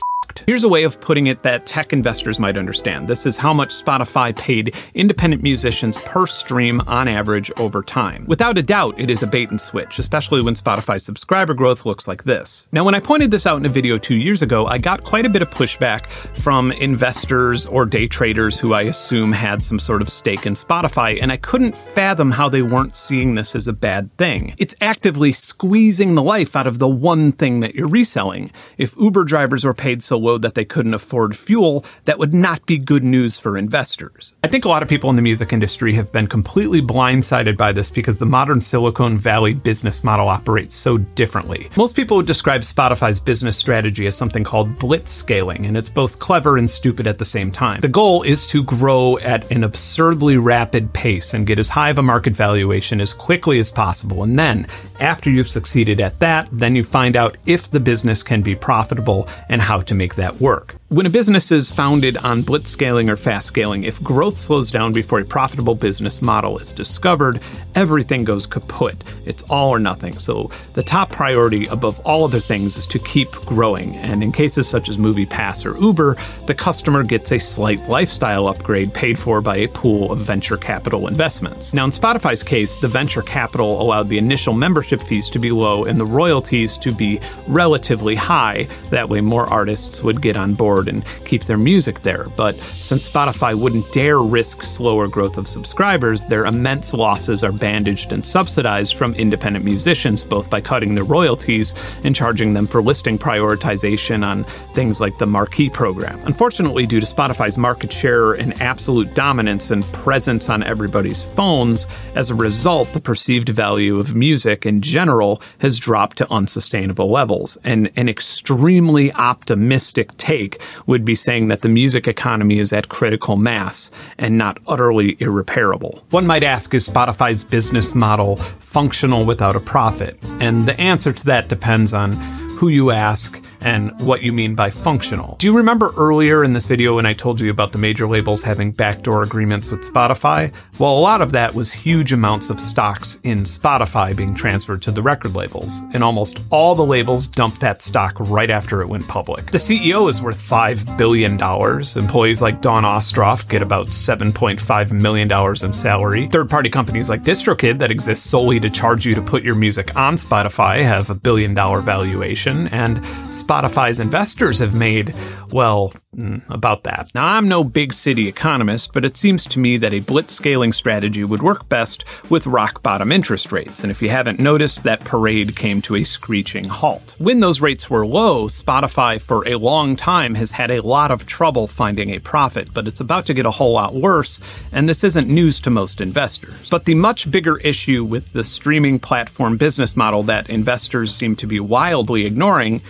Here's a way of putting it that tech investors might understand. This is how much Spotify paid independent musicians per stream on average over time. Without a doubt, it is a bait and switch, especially when Spotify's subscriber growth looks like this. Now, when I pointed this out in a video two years ago, I got quite a bit of pushback from investors or day traders who I assume had some sort of stake in Spotify, and I couldn't fathom how they weren't seeing this as a bad thing. It's actively squeezing the life out of the one thing that you're reselling. If Uber drivers were paid so low that they couldn't afford fuel, that would not be good news for investors. I think a lot of people in the music industry have been completely blindsided by this because the modern Silicon Valley business model operates so differently. Most people would describe Spotify's business strategy as something called blitz scaling, and it's both clever and stupid at the same time. The goal is to grow at an absurdly rapid pace and get as high of a market valuation as quickly as possible. And then, after you've succeeded at that, then you find out if the business can be profitable and how to make that work. When a business is founded on blitz scaling or fast scaling, if growth slows down before a profitable business model is discovered, everything goes kaput. It's all or nothing. So the top priority above all other things is to keep growing. And in cases such as MoviePass or Uber, the customer gets a slight lifestyle upgrade paid for by a pool of venture capital investments. Now, in Spotify's case, the venture capital allowed the initial membership fees to be low and the royalties to be relatively high. That way, more artists would get on board and keep their music there. But since Spotify wouldn't dare risk slower growth of subscribers, their immense losses are bandaged and subsidized from independent musicians, both by cutting their royalties and charging them for listing prioritization on things like the Marquee program. Unfortunately, due to Spotify's market share and absolute dominance and presence on everybody's phones, as a result, the perceived value of music in general has dropped to unsustainable levels. And an extremely optimistic take would be saying that the music economy is at critical mass and not utterly irreparable. One might ask is Spotify's business model functional without a profit? And the answer to that depends on who you ask and what you mean by functional. Do you remember earlier in this video when I told you about the major labels having backdoor agreements with Spotify? Well, a lot of that was huge amounts of stocks in Spotify being transferred to the record labels, and almost all the labels dumped that stock right after it went public. The CEO is worth $5 billion. Employees like Dawn Ostroff get about $7.5 million in salary. Third party companies like DistroKid, that exist solely to charge you to put your music on Spotify, have a billion dollar valuation, and Spotify's investors have made, well, mm, about that. Now, I'm no big city economist, but it seems to me that a blitz scaling strategy would work best with rock bottom interest rates. And if you haven't noticed, that parade came to a screeching halt. When those rates were low, Spotify for a long time has had a lot of trouble finding a profit, but it's about to get a whole lot worse, and this isn't news to most investors. But the much bigger issue with the streaming platform business model that investors seem to be wildly ignoring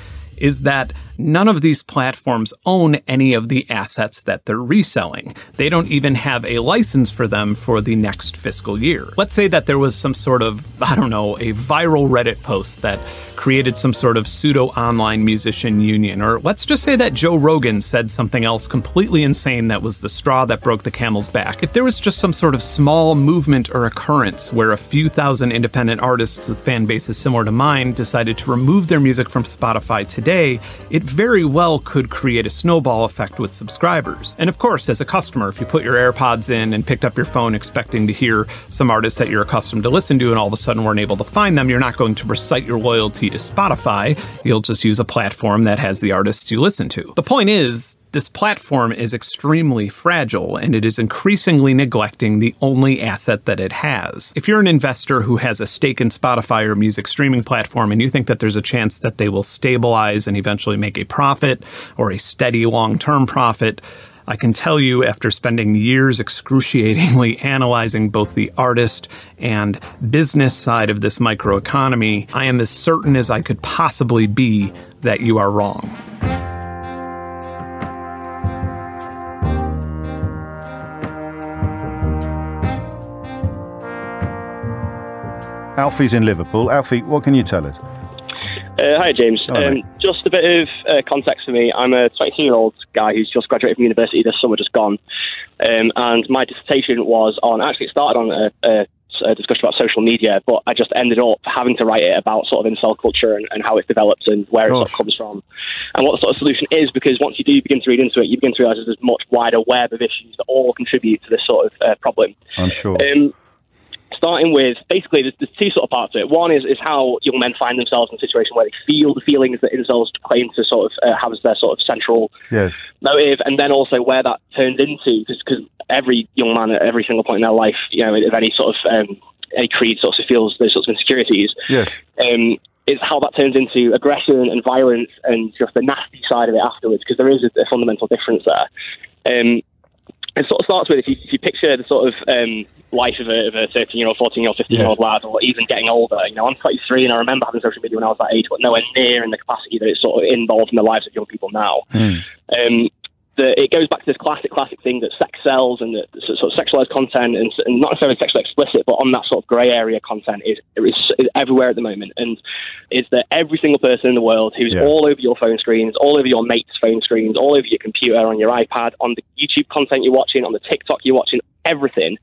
is that none of these platforms own any of the assets that they're reselling. They don't even have a license for them for the next fiscal year. Let's say that there was some sort of, I don't know, a viral Reddit post that created some sort of pseudo online musician union. Or let's just say that Joe Rogan said something else completely insane that was the straw that broke the camel's back. If there was just some sort of small movement or occurrence where a few thousand independent artists with fan bases similar to mine decided to remove their music from Spotify today, it very well could create a snowball effect with subscribers. And of course, as a customer, if you put your AirPods in and picked up your phone expecting to hear some artists that you're accustomed to listen to and all of a sudden weren't able to find them, you're not going to recite your loyalty to Spotify. You'll just use a platform that has the artists you listen to. The point is, this platform is extremely fragile and it is increasingly neglecting the only asset that it has. If you're an investor who has a stake in Spotify or music streaming platform and you think that there's a chance that they will stabilize and eventually make a profit or a steady long term profit, I can tell you after spending years excruciatingly analyzing both the artist and business side of this microeconomy, I am as certain as I could possibly be that you are wrong. Alfie's in Liverpool. Alfie, what can you tell us? Uh, hi, James. Hi, um, just a bit of uh, context for me. I'm a 22 year old guy who's just graduated from university this summer, just gone. Um, and my dissertation was on, actually, it started on a, a, a discussion about social media, but I just ended up having to write it about sort of incel culture and, and how it's developed and where it sort of comes from and what the sort of solution is. Because once you do begin to read into it, you begin to realise there's a much wider web of issues that all contribute to this sort of uh, problem. I'm sure. Um, starting with basically there's, there's two sort of parts to it. One is is how young men find themselves in a situation where they feel the feelings that incels claim to sort of uh, have as their sort of central yes. motive, and then also where that turns into because every young man at every single point in their life, you know, of any sort of um, any creed, sort of feels those sorts of insecurities. Yes. Um, is how that turns into aggression and violence and just the nasty side of it afterwards, because there is a, a fundamental difference there. Um, it sort of starts with if you, if you picture the sort of um, life of a, of a 13 year old, 14 year old, 15 year old lad, or even getting older. You know, I'm 23 and I remember having social media when I was that age, but nowhere near in the capacity that it's sort of involved in the lives of young people now. Um, the, it goes back to this classic, classic thing that sex sells and that sort of sexualized content and, and not necessarily sexually explicit, but on that sort of grey area content is, is, is everywhere at the moment. And is that every single person in the world who's Yeah. all over your phone screens, all over your mates' phone screens, all over your computer, on your iPad, on the YouTube content you're watching, on the TikTok you're watching, everything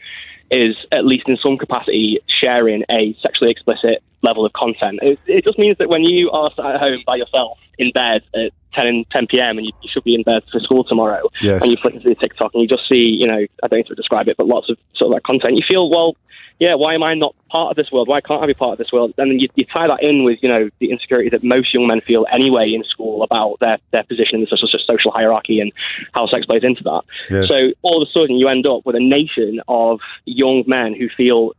is at least in some capacity sharing a sexually explicit level of content. It, it just means that when you are sat at home by yourself in bed at 10 and 10 p.m. and you, you should be in bed for school tomorrow, Yes. and you flick through TikTok and you just see, you know, I don't know how to describe it, but lots of sort of that content, you feel, well, yeah, why am I not part of this world? Why can't I be part of this world? And then you, you tie that in with, you know, the insecurity that most young men feel anyway in school about their, their position in the social, social hierarchy and how sex plays into that. Yes. So all of a sudden you end up with a nation of young men who feel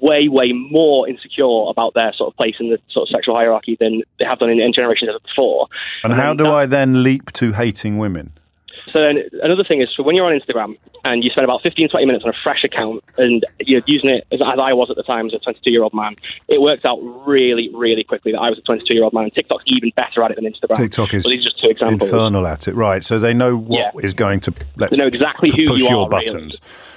way, way more insecure about their sort of place in the sort of sexual hierarchy than they have done in, in generations before. And how um, do I then leap to hating women? So then another thing is, so when you're on Instagram and you spend about 15, 20 minutes on a fresh account and you're using it as, as I was at the time as a 22 year old man, it works out really, really quickly that I was a 22 year old man. And TikTok's even better at it than Instagram. TikTok is these are just two examples. infernal at it, right? So they know what is Yeah. going to let's They know exactly who push you your are, really.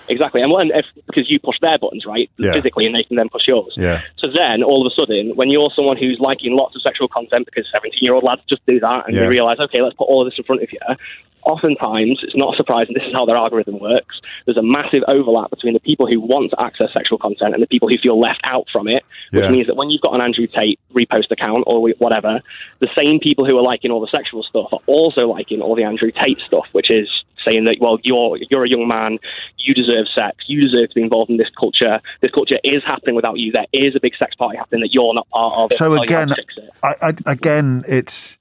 Exactly, and one if, because you push their buttons, right, Yeah. physically, and they can then push yours. Yeah. So then, all of a sudden, when you're someone who's liking lots of sexual content, because 17 year old lads just do that, and Yeah. they realise, okay, let's put all of this in front of you. Oftentimes, it's not surprising. This is how their algorithm works. There's a massive overlap between the people who want to access sexual content and the people who feel left out from it. Which Yeah. means that when you've got an Andrew Tate repost account or whatever, the same people who are liking all the sexual stuff are also liking all the Andrew Tate stuff, which is saying that well you're you're a young man you deserve sex you deserve to be involved in this culture this culture is happening without you there is a big sex party happening that you're not part of So Tell you how to again, it. I, I, again, it's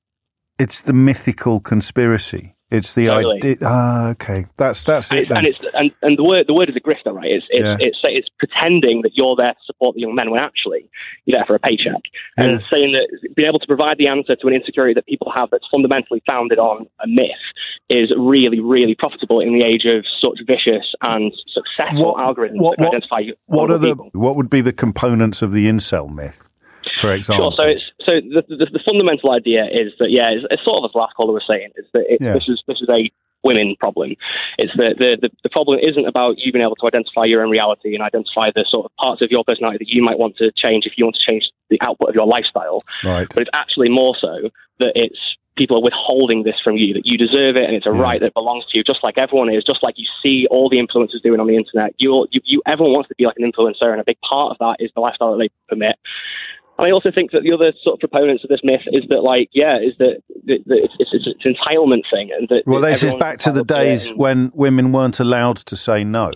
it's the mythical conspiracy. It's the Totally. idea. Ah, okay, that's that's and it then. and it's and, and the word the word is a grifter, right? It's it's, Yeah. it's it's pretending that you're there to support the young men when actually you're there for a paycheck, and Yeah. saying that being able to provide the answer to an insecurity that people have that's fundamentally founded on a myth is really really profitable in the age of such vicious and successful What- algorithms what- that what- identify What are the people. what would be the components of the incel myth? For example? Sure. So it's so the, the, the fundamental idea is that yeah, it's, it's sort of as last caller was saying, is that it's, Yeah. this is this is a women problem. It's that the, the the problem isn't about you being able to identify your own reality and identify the sort of parts of your personality that you might want to change if you want to change the output of your lifestyle. Right. But it's actually more so that it's people are withholding this from you, that you deserve it and it's a right that belongs to you, just like everyone is, just like you see all the influencers doing on the internet. You, you, you everyone wants to be like an influencer, and a big part of that is the lifestyle that they permit. And I also think that the other sort of proponents of this myth is that, like, yeah, is that, that, that it's, it's, it's an entitlement thing, and that Well, this is back to the entitled to it days and- when women weren't allowed to say no.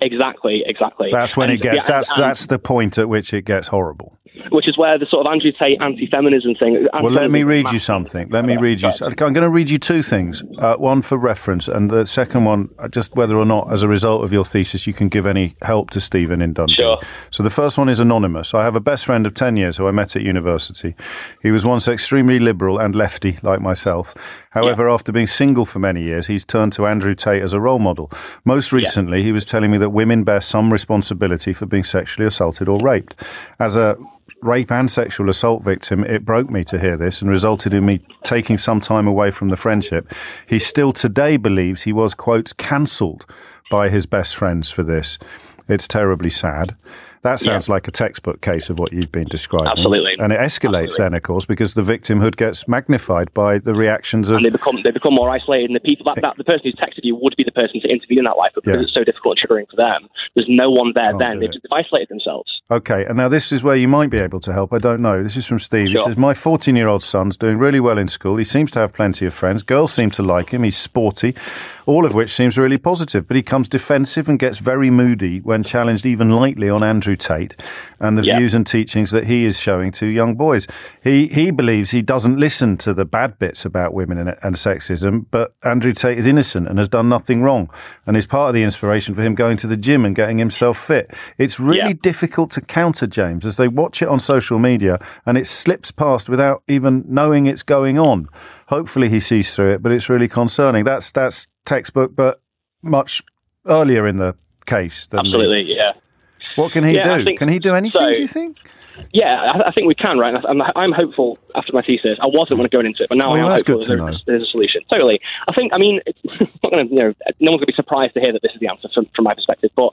exactly, exactly. That's when And- it gets. yeah, That's and- that's the point at which it gets horrible. Which is where the sort of Andrew Tate anti-feminism thing. Well, let me read you something. Let me read you. I'm going to read you two things. Uh, one for reference, and the second one, uh, just whether or not, as a result of your thesis, you can give any help to Stephen in Dundee. Sure. So the first one is anonymous. I have a best friend of 10 years who I met at university. He was once extremely liberal and lefty, like myself. However, after being single for many years, he's turned to Andrew Tate as a role model. Most recently, he was telling me that women bear some responsibility for being sexually assaulted or raped. As a rape and sexual assault victim, it broke me to hear this and resulted in me taking some time away from the friendship. He still today believes he was, quotes, cancelled by his best friends for this. It's terribly sad. That sounds like a textbook case of what you've been describing. Absolutely. And it escalates then, of course, because the victimhood gets magnified by the reactions of. and they become they become more isolated. And the people that, eh. that the person who's texted you would be the person to intervene in that life, but because Yeah. it's so difficult and triggering for them, there's no one there Can't then. They've, isolated themselves. Okay, and now this is where you might be able to help. I don't know. This is from Steve. He Sure. says, My 14 year old son's doing really well in school. He seems to have plenty of friends. Girls seem to like him. He's sporty, all of which seems really positive. But he comes defensive and gets very moody when challenged even lightly on Andrew Tate and the Yeah. views and teachings that he is showing to young boys. He, he believes he doesn't listen to the bad bits about women and, and sexism, but Andrew Tate is innocent and has done nothing wrong and is part of the inspiration for him going to the gym and getting himself fit. It's really Yeah. difficult to counter James as they watch it on social media and it slips past without even knowing it's going on. Hopefully he sees through it, but it's really concerning. That's that's textbook, but much earlier in the case than the- Absolutely, yeah. What can he Yeah, do? think- can he do anything? so- do you think? Yeah, I, I think we can, right? I'm, I'm hopeful after my thesis. I wasn't when going into it, but now Well, I am hopeful that there's, there's a solution. Totally. I think, I mean, it's not going to, you know, no one's going to be surprised to hear that this is the answer from, from my perspective, but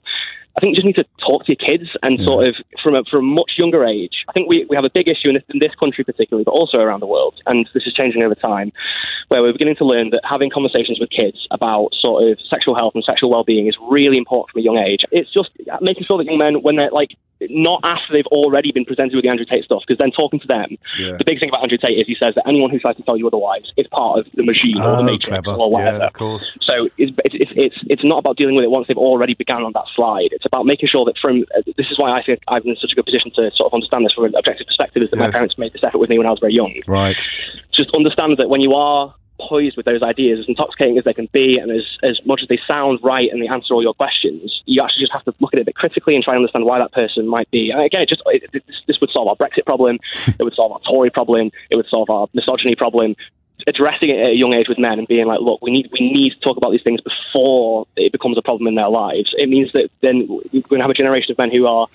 I think you just need to talk to your kids and mm. sort of from a, from a much younger age. I think we, we have a big issue in this, in this country particularly, but also around the world, and this is changing over time, where we're beginning to learn that having conversations with kids about sort of sexual health and sexual well-being is really important from a young age. It's just making sure that young men, when they're like not after they've already been presented with the Andrew Tate stuff, because then talking to them, Yeah. the big thing about Andrew Tate is he says that anyone who tries to tell you otherwise is part of the machine or the Oh, matrix clever. or whatever. Yeah, of course. So it's, it's, it's, it's, it's not about dealing with it once they've already begun on that slide. It's about making sure that from, uh, this is why I think I'm in such a good position to sort of understand this from an objective perspective, is that my parents made this effort with me when I was very young. Right. Just understand that when you are poised with those ideas, as intoxicating as they can be, and as, as much as they sound right and they answer all your questions, you actually just have to look at it a bit critically and try and understand why that person might be. And again, just it- this, this would solve our Brexit problem, it would solve our Tory problem, it would solve our misogyny problem. Addressing it at a young age with men and being like, look, we need we need to talk about these things before it becomes a problem in their lives. It means that then we're going to have a generation of men who are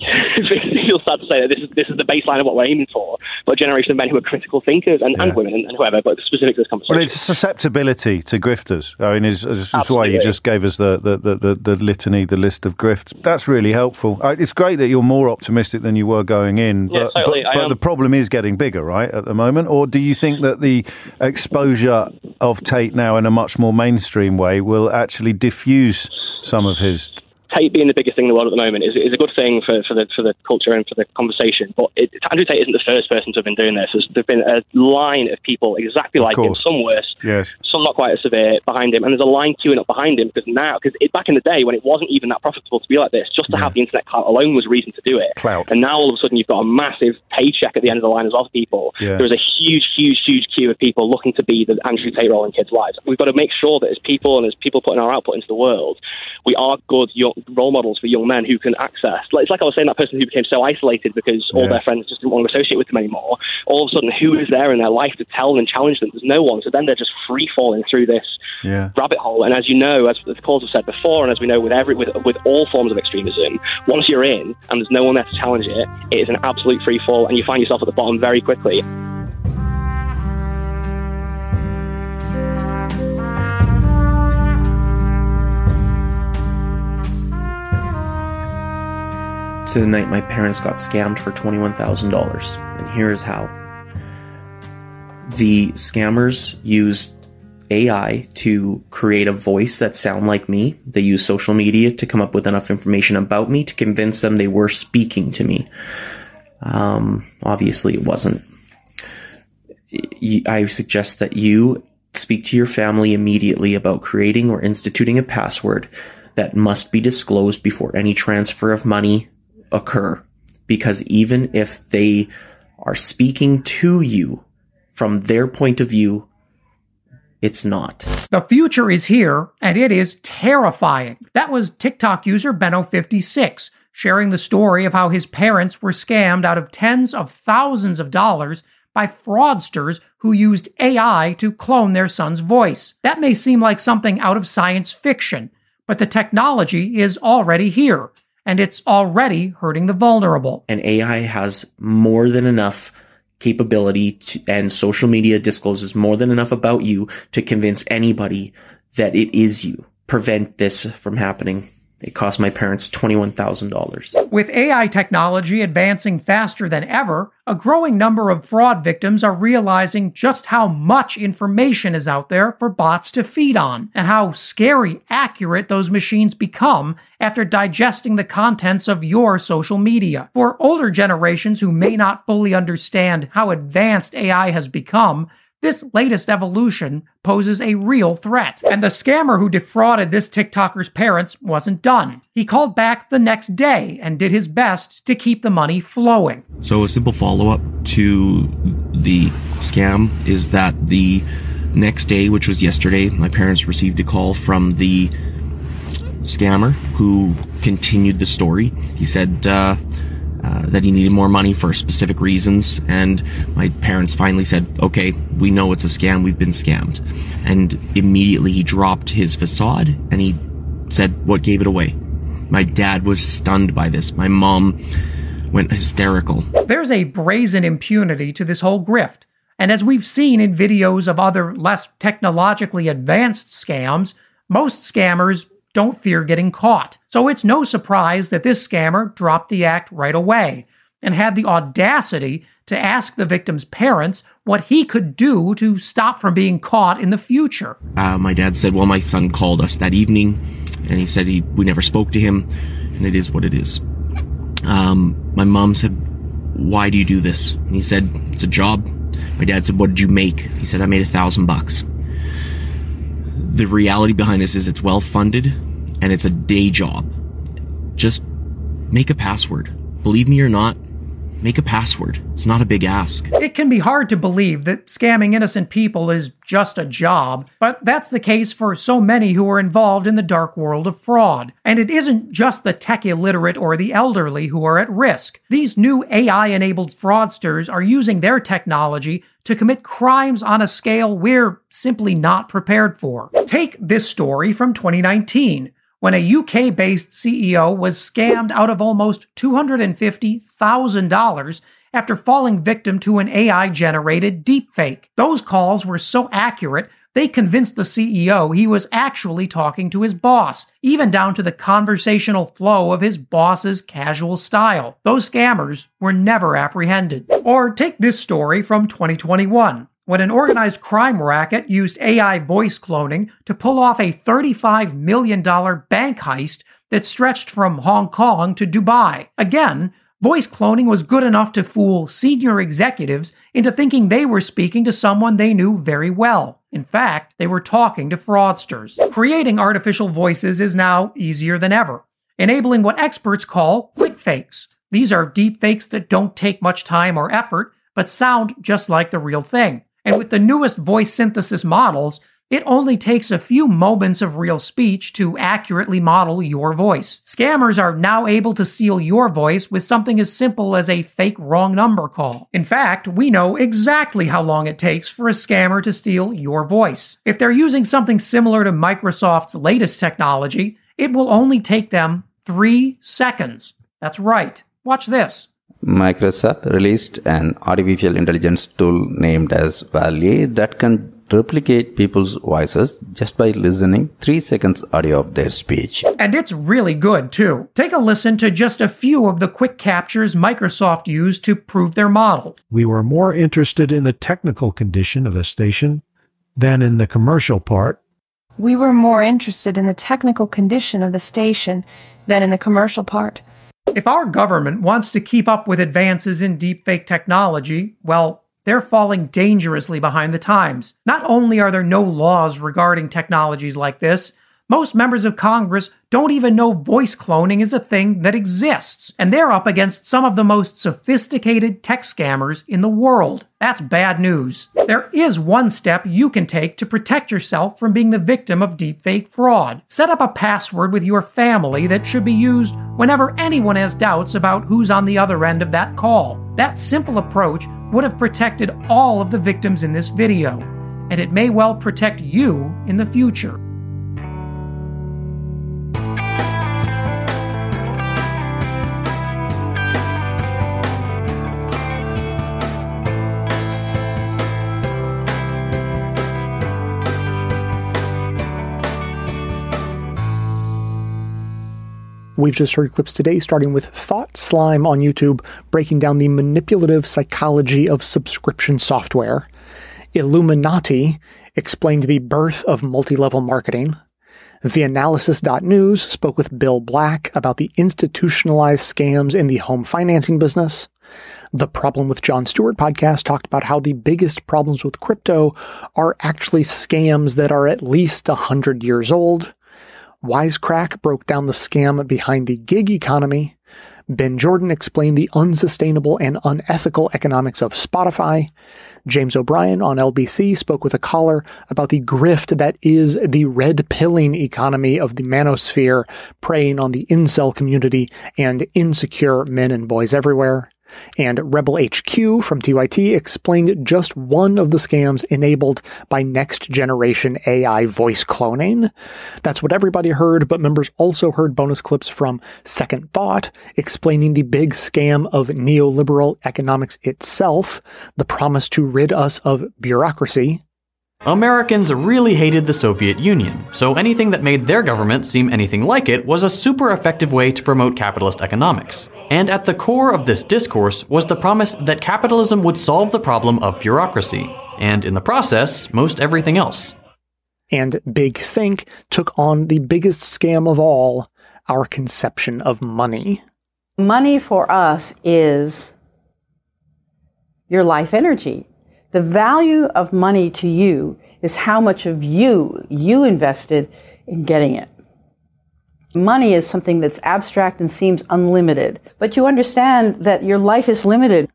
feels sad to say that this is this is the baseline of what we're aiming for, but a generation of men who are critical thinkers and, and women and, and whoever, but specific to this conversation. Well, it's susceptibility to grifters. I mean, it's, it's, it's why you just gave us the, the, the, the, the litany, the list of grifts. That's really helpful. It's great that you're more optimistic than you were going in, Yeah, but, totally, but, but the problem is getting bigger, right, at the moment? Or do you think that the exposure of Tate now in a much more mainstream way will actually diffuse some of his Tate being the biggest thing in the world at the moment is, is a good thing for, for the for the culture and for the conversation. But it, Andrew Tate isn't the first person to have been doing this. There's, there've been a line of people exactly like him, some worse, Yes. some not quite as severe behind him, and there's a line queuing up behind him because now, because back in the day when it wasn't even that profitable to be like this, just to have the internet clout alone was reason to do it. Clout. And now all of a sudden you've got a massive paycheck at the end of the line as well for people. Yeah. There's a huge, huge, huge queue of people looking to be the Andrew Tate role in kids' lives. We've got to make sure that as people and as people putting our output into the world, we are good, young, role models for young men who can access. It's like I was saying, that person who became so isolated because all Yes. their friends just didn't want to associate with them anymore. All of a sudden, who is there in their life to tell them and challenge them? There's no one. So then they're just free falling through this Yeah. rabbit hole. And as you know, as the calls have said before, and as we know with every with, with all forms of extremism, once you're in and there's no one there to challenge it, it is an absolute free fall, and you find yourself at the bottom very quickly. To the night my parents got scammed for $21,000. And here's how. The scammers used AI to create a voice that sound like me. They used social media to come up with enough information about me to convince them they were speaking to me. Um, obviously it wasn't. I suggest that you speak to your family immediately about creating or instituting a password that must be disclosed before any transfer of money occur. Because even if they are speaking to you from their point of view, it's not. The future is here, and it is terrifying. That was TikTok user Benno56 sharing the story of how his parents were scammed out of tens of thousands of dollars by fraudsters who used AI to clone their son's voice. That may seem like something out of science fiction, but the technology is already here, and it's already hurting the vulnerable. And AI has more than enough capability to, and social media discloses more than enough about you to convince anybody that it is you. Prevent this from happening. It cost my parents $21,000. With AI technology advancing faster than ever, a growing number of fraud victims are realizing just how much information is out there for bots to feed on, and how scary accurate those machines become after digesting the contents of your social media. For older generations who may not fully understand how advanced AI has become, this latest evolution poses a real threat. And the scammer who defrauded this TikToker's parents wasn't done. He called back the next day and did his best to keep the money flowing. So, a simple follow up to the scam is that the next day, which was yesterday, my parents received a call from the scammer who continued the story. He said, uh, uh, that he needed more money for specific reasons, and my parents finally said, "Okay, we know it's a scam. We've been scammed." And immediately he dropped his facade and he said, "What gave it away?" My dad was stunned by this. My mom went hysterical. There's a brazen impunity to this whole grift. And as we've seen in videos of other less technologically advanced scams, most scammers don't fear getting caught. So it's no surprise that this scammer dropped the act right away and had the audacity to ask the victim's parents what he could do to stop from being caught in the future. Uh, my dad said, "Well, my son called us that evening, and he said he we never spoke to him, and it is what it is." Um, my mom said, "Why do you do this?" And he said, "It's a job." My dad said, "What did you make?" He said, "I made a thousand bucks." The reality behind this is it's well funded, and it's a day job. Just make a password. Believe me or not, make a password. It's not a big ask. It can be hard to believe that scamming innocent people is just a job, but that's the case for so many who are involved in the dark world of fraud. And it isn't just the tech illiterate or the elderly who are at risk. These new AI enabled fraudsters are using their technology to commit crimes on a scale we're simply not prepared for. Take this story from 2019 when a UK based CEO was scammed out of almost $250,000 after falling victim to an AI generated deepfake. Those calls were so accurate, they convinced the CEO he was actually talking to his boss, even down to the conversational flow of his boss's casual style. Those scammers were never apprehended. Or take this story from 2021 when an organized crime racket used AI voice cloning to pull off a $35 million bank heist that stretched from Hong Kong to Dubai. Again, voice cloning was good enough to fool senior executives into thinking they were speaking to someone they knew very well. In fact, they were talking to fraudsters. Creating artificial voices is now easier than ever, enabling what experts call quick fakes. These are deep fakes that don't take much time or effort, but sound just like the real thing. And with the newest voice synthesis models, It only takes a few moments of real speech to accurately model your voice. Scammers are now able to steal your voice with something as simple as a fake wrong number call. In fact, we know exactly how long it takes for a scammer to steal your voice. If they're using something similar to Microsoft's latest technology, it will only take them three seconds. That's right. Watch this. Microsoft released an artificial intelligence tool named as VALL-E that can replicate people's voices just by listening 3 seconds audio of their speech. And it's really good too. Take a listen to just a few of the quick captures Microsoft used to prove their model. We were more interested in the technical condition of the station than in the commercial part. We were more interested in the technical condition of the station than in the commercial part. If our government wants to keep up with advances in deepfake technology, well, they're falling dangerously behind the times. Not only are there no laws regarding technologies like this, most members of Congress don't even know voice cloning is a thing that exists, and they're up against some of the most sophisticated tech scammers in the world. That's bad news. There is one step you can take to protect yourself from being the victim of deepfake fraud. Set up a password with your family that should be used whenever anyone has doubts about who's on the other end of that call. That simple approach would have protected all of the victims in this video, and it may well protect you in the future. We've just heard clips today, starting with Thought Slime on YouTube, breaking down the manipulative psychology of subscription software. Illuminaughtii explained the birth of multi level marketing. TheAnalysis.news spoke with Bill Black about the institutionalized scams in the home financing business. The Problem with Jon Stewart podcast talked about how the biggest problems with crypto are actually scams that are at least 100 years old. Wisecrack broke down the scam behind the gig economy. Ben Jordan explained the unsustainable and unethical economics of Spotify. James O'Brien on LBC spoke with a caller about the grift that is the red pilling economy of the manosphere, preying on the incel community and insecure men and boys everywhere. And Rebel HQ from TYT explained just one of the scams enabled by next generation AI voice cloning. That's what everybody heard, but members also heard bonus clips from Second Thought explaining the big scam of neoliberal economics itself, the promise to rid us of bureaucracy, Americans really hated the Soviet Union, so anything that made their government seem anything like it was a super effective way to promote capitalist economics. And at the core of this discourse was the promise that capitalism would solve the problem of bureaucracy, and in the process, most everything else. And Big Think took on the biggest scam of all our conception of money. Money for us is your life energy. The value of money to you is how much of you you invested in getting it. Money is something that's abstract and seems unlimited, but you understand that your life is limited.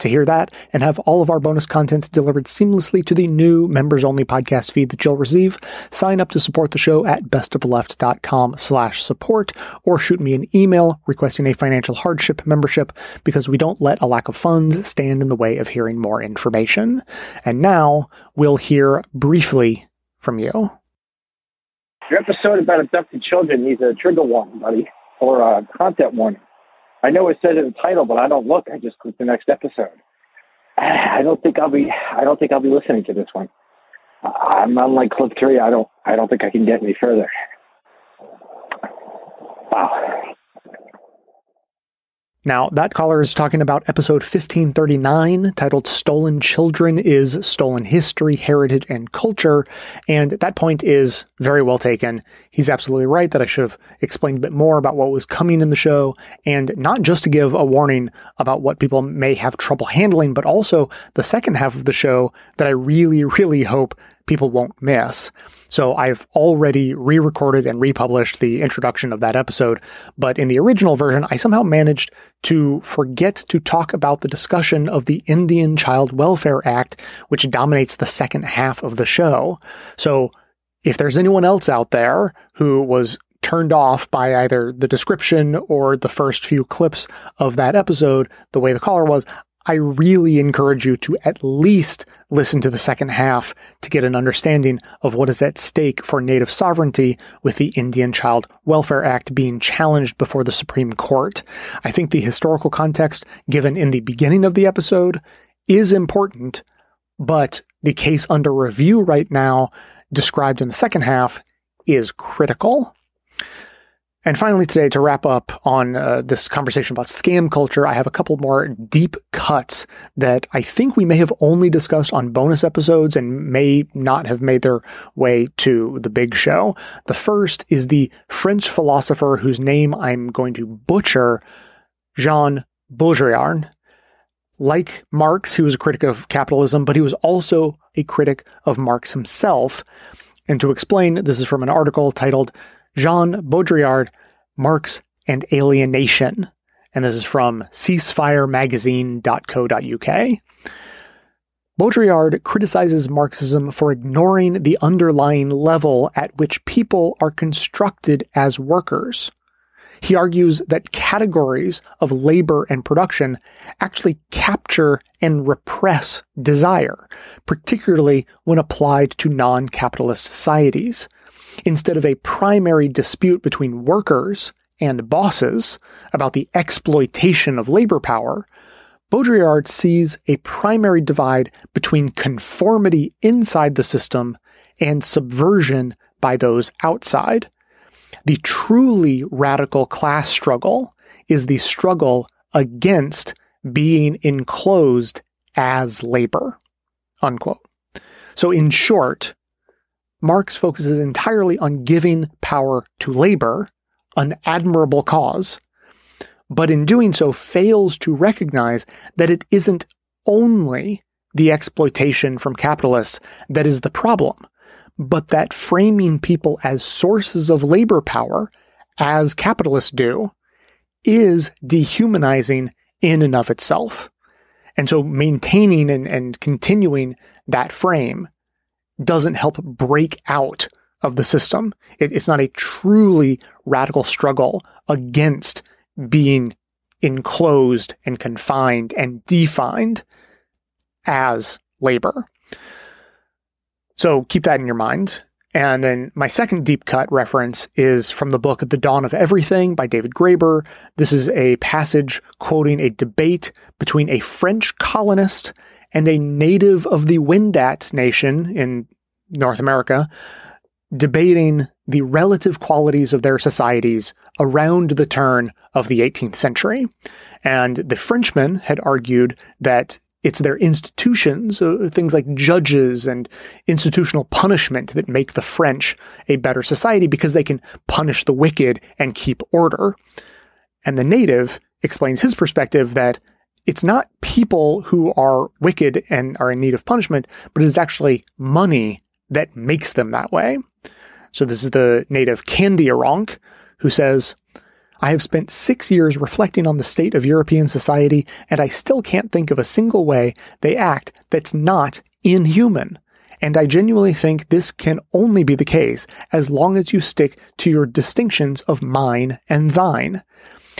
To hear that and have all of our bonus content delivered seamlessly to the new members only podcast feed that you'll receive, sign up to support the show at bestoftheleft.com slash support or shoot me an email requesting a financial hardship membership because we don't let a lack of funds stand in the way of hearing more information. And now we'll hear briefly from you. Your episode about abducted children needs a trigger warning, buddy, or a content warning. I know it says in the title, but I don't look. I just click the next episode. Ah, I don't think I'll be. I don't think I'll be listening to this one. I'm unlike Clip Three. I don't. I don't think I can get any further. Wow. Now, that caller is talking about episode 1539, titled Stolen Children is Stolen History, Heritage, and Culture. And that point is very well taken. He's absolutely right that I should have explained a bit more about what was coming in the show, and not just to give a warning about what people may have trouble handling, but also the second half of the show that I really, really hope people won't miss. So I've already re-recorded and republished the introduction of that episode, but in the original version, I somehow managed to forget to talk about the discussion of the Indian Child Welfare Act, which dominates the second half of the show. So if there's anyone else out there who was turned off by either the description or the first few clips of that episode, the way the caller was, I really encourage you to at least listen to the second half to get an understanding of what is at stake for native sovereignty with the Indian Child Welfare Act being challenged before the Supreme Court. I think the historical context given in the beginning of the episode is important, but the case under review right now, described in the second half, is critical. And finally, today, to wrap up on uh, this conversation about scam culture, I have a couple more deep cuts that I think we may have only discussed on bonus episodes and may not have made their way to the big show. The first is the French philosopher whose name I'm going to butcher, Jean Baudrillard. Like Marx, he was a critic of capitalism, but he was also a critic of Marx himself. And to explain, this is from an article titled Jean Baudrillard, Marx and Alienation. And this is from ceasefiremagazine.co.uk. Baudrillard criticizes Marxism for ignoring the underlying level at which people are constructed as workers. He argues that categories of labor and production actually capture and repress desire, particularly when applied to non capitalist societies instead of a primary dispute between workers and bosses about the exploitation of labor power, Baudrillard sees a primary divide between conformity inside the system and subversion by those outside. The truly radical class struggle is the struggle against being enclosed as labor. Unquote. So, in short, Marx focuses entirely on giving power to labor, an admirable cause, but in doing so fails to recognize that it isn't only the exploitation from capitalists that is the problem, but that framing people as sources of labor power, as capitalists do, is dehumanizing in and of itself. And so maintaining and, and continuing that frame doesn't help break out of the system. It, it's not a truly radical struggle against being enclosed and confined and defined as labor. So keep that in your mind. And then my second deep cut reference is from the book The Dawn of Everything by David Graeber. This is a passage quoting a debate between a French colonist and a native of the Wendat nation in North America, debating the relative qualities of their societies around the turn of the 18th century. And the Frenchmen had argued that it's their institutions, uh, things like judges and institutional punishment, that make the French a better society because they can punish the wicked and keep order. And the native explains his perspective that it's not people who are wicked and are in need of punishment, but it is actually money that makes them that way. So this is the native Kandiaronk who says, I have spent six years reflecting on the state of European society, and I still can't think of a single way they act that's not inhuman. And I genuinely think this can only be the case as long as you stick to your distinctions of mine and thine.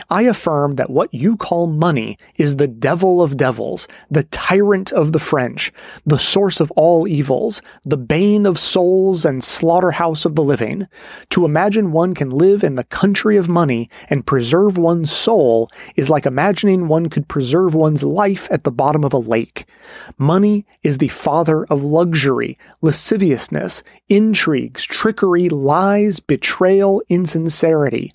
I affirm that what you call money is the devil of devils, the tyrant of the French, the source of all evils, the bane of souls and slaughterhouse of the living. To imagine one can live in the country of money and preserve one's soul is like imagining one could preserve one's life at the bottom of a lake. Money is the father of luxury, lasciviousness, intrigues, trickery, lies, betrayal, insincerity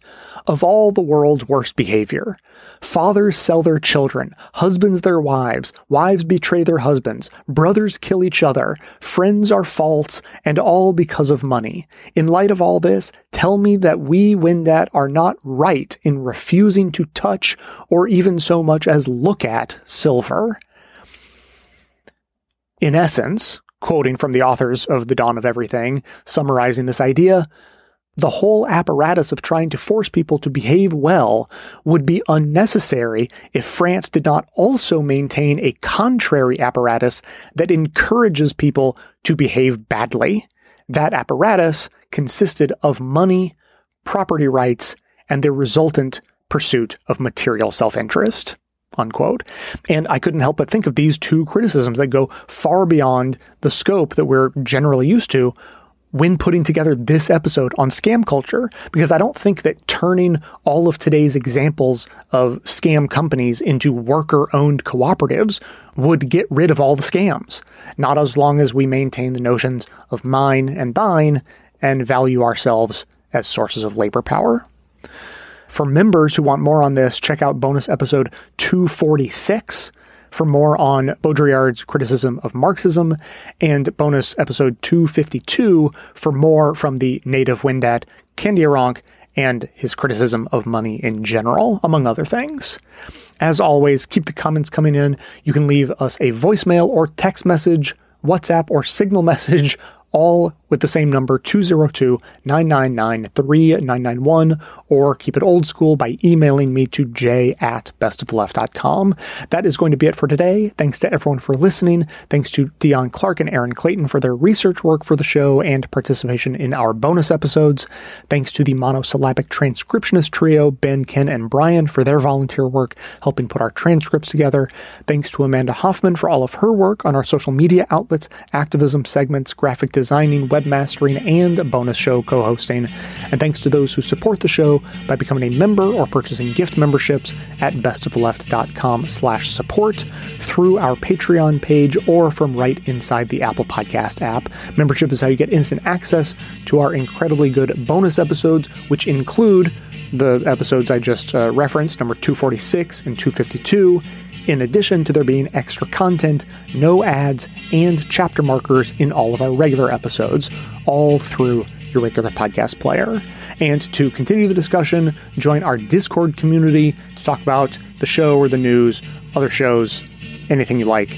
of all the world's worst behavior. Fathers sell their children, husbands their wives, wives betray their husbands, brothers kill each other, friends are false, and all because of money. In light of all this, tell me that we Wendat are not right in refusing to touch or even so much as look at silver. In essence, quoting from the authors of The Dawn of Everything, summarizing this idea. The whole apparatus of trying to force people to behave well would be unnecessary if France did not also maintain a contrary apparatus that encourages people to behave badly. That apparatus consisted of money, property rights, and the resultant pursuit of material self interest. Unquote. And I couldn't help but think of these two criticisms that go far beyond the scope that we're generally used to when putting together this episode on scam culture, because I don't think that turning all of today's examples of scam companies into worker owned cooperatives would get rid of all the scams. Not as long as we maintain the notions of mine and thine and value ourselves as sources of labor power. For members who want more on this, check out bonus episode 246 for more on Baudrillard's criticism of Marxism, and bonus episode 252 for more from the native Wendat Kandiaronk and his criticism of money in general, among other things. As always, keep the comments coming in. You can leave us a voicemail or text message, WhatsApp or signal message all with the same number 202 999 3991, or keep it old school by emailing me to j at bestoftheleft.com. That is going to be it for today. Thanks to everyone for listening. Thanks to Dion Clark and Aaron Clayton for their research work for the show and participation in our bonus episodes. Thanks to the monosyllabic transcriptionist trio, Ben, Ken, and Brian, for their volunteer work helping put our transcripts together. Thanks to Amanda Hoffman for all of her work on our social media outlets, activism segments, graphic designing, web webmastering, and bonus show co hosting. And thanks to those who support the show by becoming a member or purchasing gift memberships at bestofleft.com slash support through our Patreon page or from right inside the Apple Podcast app. Membership is how you get instant access to our incredibly good bonus episodes, which include the episodes I just uh, referenced, number 246 and 252 in addition to there being extra content, no ads, and chapter markers in all of our regular episodes, all through your regular podcast player. And to continue the discussion, join our Discord community to talk about the show or the news, other shows, anything you like